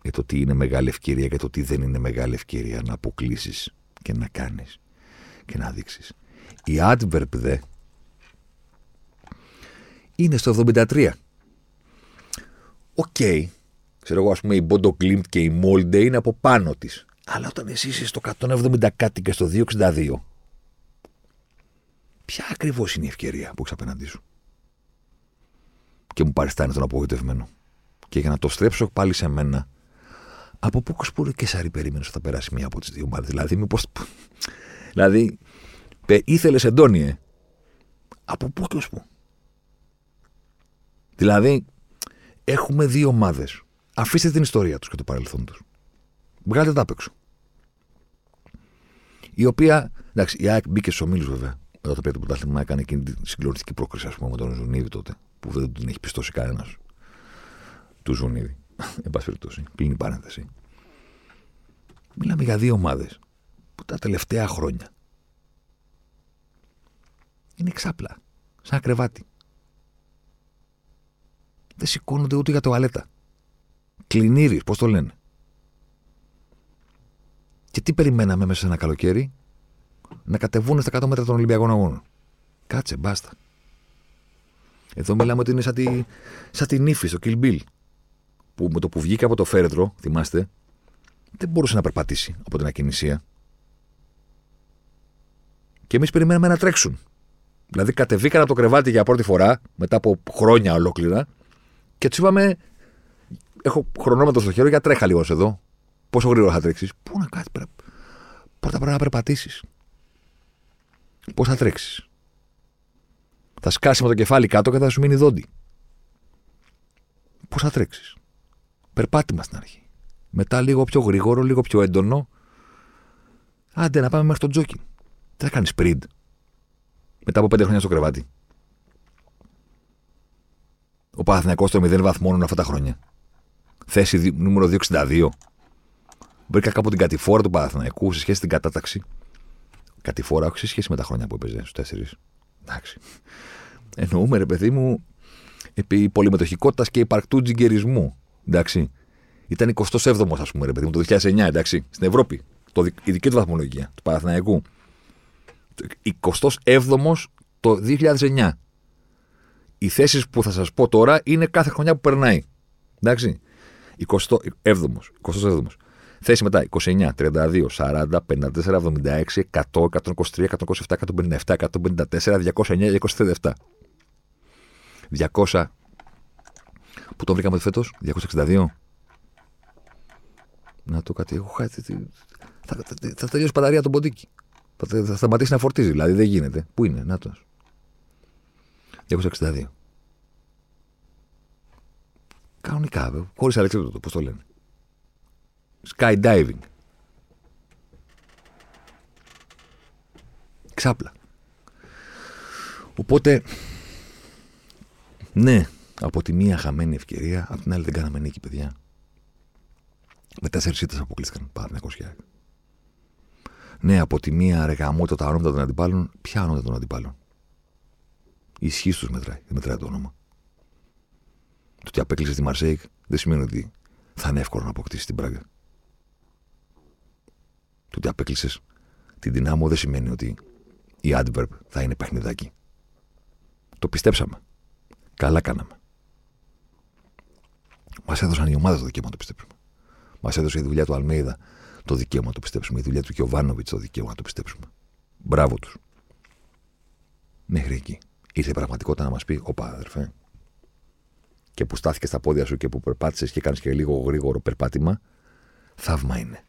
για το τι είναι μεγάλη ευκαιρία και το τι δεν είναι μεγάλη ευκαιρία να αποκλείσεις και να κάνεις και να δείξεις. Η Antwerp δε είναι στο 73. OK. Okay. Ξέρω εγώ, ας πούμε, η Bodo Glimt και η Molde είναι από πάνω της. Αλλά όταν εσύ είσαι στο 170 κάτι και στο 262, ποια ακριβώς είναι η ευκαιρία που έχεις απέναντί σου; Και μου παριστάνει τον απογοητευμένο. Και για να το στρέψω πάλι σε μένα, από πού κοσπούρε και σάρι περίμενες ότι θα περάσει μία από τις δύο ομάδε. Δηλαδή, μήπω. δηλαδή, ήθελες εντόνιε; Από πού και ω πού. Δηλαδή, έχουμε δύο ομάδες. Αφήστε την ιστορία τους και το παρελθόν τους. Βγάλετε τα απ' έξω. Η οποία. Εντάξει, η ΑΕΚ μπήκε στους ομίλους βέβαια. Εδώ το πήρε το πρωτάθλημα, έκανε εκείνη τη συγκλονιστική πρόκριση, ας πούμε, με τον Ζουνίδη τότε, που δεν την έχει πιστώσει κανένας. Του Ζουνίδη. Εν πάση περιπτώσει. Κλείνει παρένθεση. Μιλάμε για δύο ομάδες που τα τελευταία χρόνια είναι ξάπλα. Σαν κρεβάτι δεν σηκώνονται ούτε για το αλέτα. Κλινήρι, πώς το λένε. Και τι περιμέναμε μέσα σε ένα καλοκαίρι, να κατεβούν στα 100 μέτρα των Ολυμπιακών Αγώνων. Κάτσε, μπάστα. Εδώ μιλάμε ότι είναι σαν, τη, σαν την ύφη στο Kill Bill. Που με το που βγήκε από το φέρετρο, θυμάστε, δεν μπορούσε να περπατήσει από την ακινησία. Και εμείς περιμέναμε να τρέξουν. Δηλαδή κατεβήκαν από το κρεβάτι για πρώτη φορά, μετά από χρόνια ολόκληρα, και τους είπαμε, έχω χρονόμετρο στο χέρι για τρέχα λίγο εδώ. Πόσο γρήγορα θα τρέξεις; Πού να κάτι πρέπει. Πρώτα πρέπει να περπατήσεις. Πώς θα τρέξεις. Θα σκάσει με το κεφάλι κάτω και θα σου μείνει δόντι. Πώς θα τρέξεις. Περπάτημα στην αρχή. Μετά λίγο πιο γρήγορο, λίγο πιο έντονο. Άντε να πάμε μέχρι τον τζόκι. Τι θα κάνεις sprint. Μετά από πέντε χρόνια στο κρεβάτι ο Παναθηναϊκός στο 0 βαθμών αυτά τα χρόνια. Θέση νούμερο 262. Βρήκα κάπου την κατηφόρα του Παναθηναϊκού σε σχέση με την κατάταξη. Κατηφόρα, όχι σε σχέση με τα χρόνια που έπαιζε στους τέσσερις. Εντάξει. Εννοούμε, ρε παιδί μου, επί πολυμετοχικότητας και υπαρκτού τζιγκερισμού. Εντάξει. Ήταν 27ο, ας πούμε, ρε παιδί μου, το 2009, εντάξει, στην Ευρώπη. Το, η δική του βαθμολογία, του Παναθηναϊκού. 27ο το 2009 οι θέσεις που θα σας πω τώρα είναι κάθε χρονιά που περνάει. Εντάξει. 27ο. 27 Θέση μετά 29, 32, 40, 54, 76, 100, 123, 127, 157, 154, 209, 237. 200. Που το βρήκαμε φέτος, 262. Να το κάτι. Έχω χάσει. Θα, θα, θα τελειώσει η μπαταρία τον ποντίκι. Θα, θα σταματήσει να φορτίζει. Δηλαδή δεν γίνεται. Πού είναι, να το. 262. Κανονικά, χωρίς αλεξίπτωτο, πώς το λένε. Skydiving. Ξάπλα. Οπότε, ναι, από τη μία χαμένη ευκαιρία, από την άλλη δεν κάναμε νίκη, παιδιά. Με τέσσερις ήττες αποκλείστηκαν πάρα κοσιά. Ναι, από τη μία ρεγαμότητα τα ονόματα των αντιπάλων, ποια ονόματα των αντιπάλων. Η ισχύ τους μετράει, δεν μετράει το όνομα. Το ότι απέκλεισε τη Μαρσέικ δεν σημαίνει ότι θα είναι εύκολο να αποκτήσει την πράγκα. Το ότι απέκλεισες την δυνάμω δεν σημαίνει ότι η Adverb θα είναι παιχνιδάκι. Το πιστέψαμε. Καλά κάναμε. Μας έδωσαν οι ομάδες το δικαίωμα να το πιστέψουμε. Μας έδωσε η δουλειά του Αλμέιδα το δικαίωμα να το πιστέψουμε. Η δουλειά του Κιωβάνοβιτ το δικαίωμα να το πιστέψουμε. Μπράβο τους. Μέχρι εκεί. Ήρθε η πραγματικότητα να μας πει: Ωπα, αδερφέ. Και που στάθηκε στα πόδια σου και που περπάτησες και έκανε και λίγο γρήγορο περπάτημα, θαύμα είναι.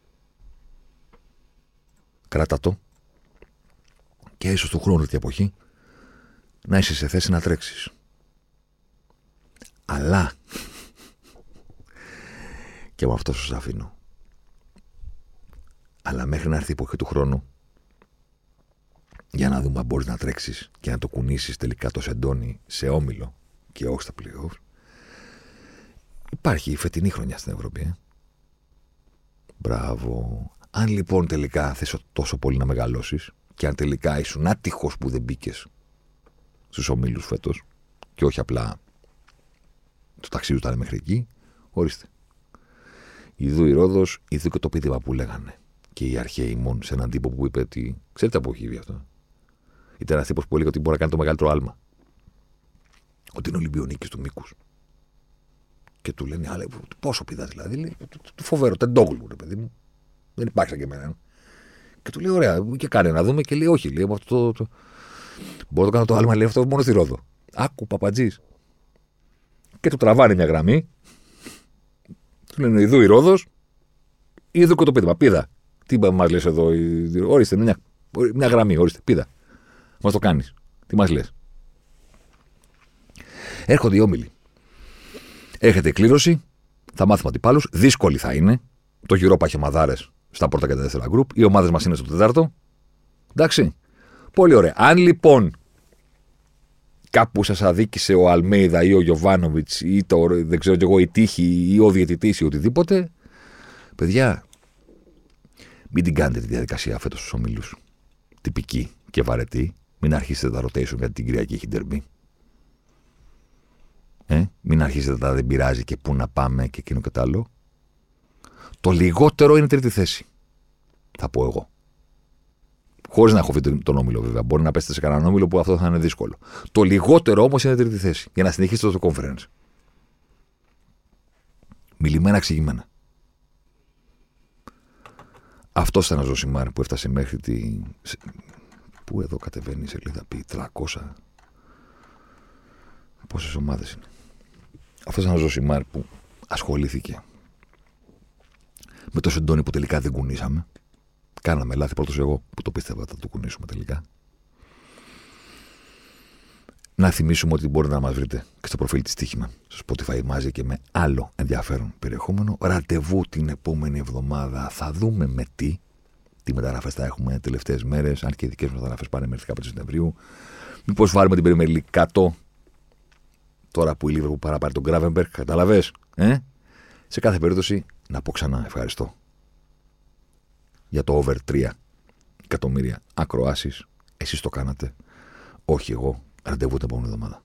Κράτα το. Και ίσως του χρόνου την εποχή να είσαι σε θέση να τρέξεις. Αλλά και με αυτό σα αφήνω. Αλλά μέχρι να έρθει η εποχή του χρόνου, για να δούμε αν μπορείς να τρέξεις και να το κουνήσεις τελικά το σεντόνι σε όμιλο και όχι στα πλοίο. Υπάρχει η φετινή χρονιά στην Ευρώπη. Ε. Μπράβο. Αν λοιπόν τελικά θες τόσο πολύ να μεγαλώσεις και αν τελικά ήσουν άτυχος που δεν μπήκες στους ομίλους φέτος και όχι απλά το ταξίδι του ήταν μέχρι εκεί, ορίστε. Ιδού η Ρόδος, ιδού και το πείδημα που λέγανε. Και οι αρχαίοι μόνο σε έναν τύπο που είπε ότι. Ξέρετε από έχει βγει αυτό. Ήταν ένας τύπος που έλεγε ότι μπορεί να κάνει το μεγαλύτερο άλμα. Ότι είναι Ολυμπιονίκης του μήκους. Και του λένε, αλλά πόσο πηδάς δηλαδή. Λέει, του φοβερό, τεντόγλου, ρε παιδί μου. Δεν υπάρχει και εμένα. Και του λέει, ωραία, και κάνε να δούμε. Και λέει, όχι, λέει, αυτό το, το... Μπορώ να κάνω το άλμα, λέει αυτό μόνο στη Ρόδο. Άκου, παπατζής. Και του τραβάνε μια γραμμή του λένε Ιδού η Ρόδος, Ιδού και το πίδημα. Πίδα. Τι μας λες εδώ, ορίστε, μια, μια γραμμή, ορίστε, πίδα. Μας το κάνεις. Τι μας λες. Έρχονται οι όμιλοι. Έχετε κλήρωση, θα μάθουμε αντιπάλους. Δύσκολη θα είναι. Το γυρόπα έχει ομαδάρες στα πρώτα και τα δεύτερα γκρουπ. Οι ομάδες μας είναι στο τέταρτο. Εντάξει. Πολύ ωραία. Αν λοιπόν κάπου σας αδίκησε ο Αλμέιδα ή ο Γιωβάνοβιτς ή το, δεν ξέρω εγώ, η τύχη ή ο διαιτητής ή οτιδήποτε. Παιδιά, μην την κάνετε τη διαδικασία φέτος στους ομίλους. Τυπική και βαρετή. Μην αρχίσετε τα rotation γιατί την Κυριακή έχει ντερμπή. Ε, μην αρχίσετε τα δεν πειράζει και πού να πάμε και εκείνο και το άλλο. Το λιγότερο είναι τρίτη θέση. Θα πω εγώ. Χωρίς να έχω βρει τον όμιλο, βέβαια. Μπορεί να πέσετε σε κανέναν όμιλο που αυτό θα είναι δύσκολο. Το λιγότερο όμως είναι τρίτη θέση για να συνεχίσετε το conference. Μιλημένα, εξηγημένα. Αυτός ήταν ο Ζωσιμάρ που έφτασε μέχρι τη. Πού εδώ κατεβαίνει η σελίδα, πει 300. Πόσες ομάδες είναι. Αυτός ήταν ο Ζωσιμάρ που ασχολήθηκε με το σεντόνι που τελικά δεν κουνήσαμε. Κάναμε λάθη πρώτος εγώ που το πίστευα θα το κουνήσουμε τελικά. Να θυμίσουμε ότι μπορείτε να μας βρείτε και στο προφίλ της Τύχημα στο Spotify μαζί και με άλλο ενδιαφέρον περιεχόμενο. Ραντεβού την επόμενη εβδομάδα. Θα δούμε με τι. Τι μεταγραφές θα έχουμε τελευταίες μέρες, αν και οι δικές μας μεταγραφές πάνε μέχρι 15 Σεπτεμβρίου. Μήπως βάλουμε την Premier κάτω τώρα που η Λίβερπουλ παραπάρει τον Γκράβεμπεργκ, κατάλαβε. Ε; Σε κάθε περίπτωση, να πω ξανά ευχαριστώ για το over 3 εκατομμύρια ακροάσεις. Εσείς το κάνατε. Όχι εγώ. Ραντεβού την επόμενη εβδομάδα.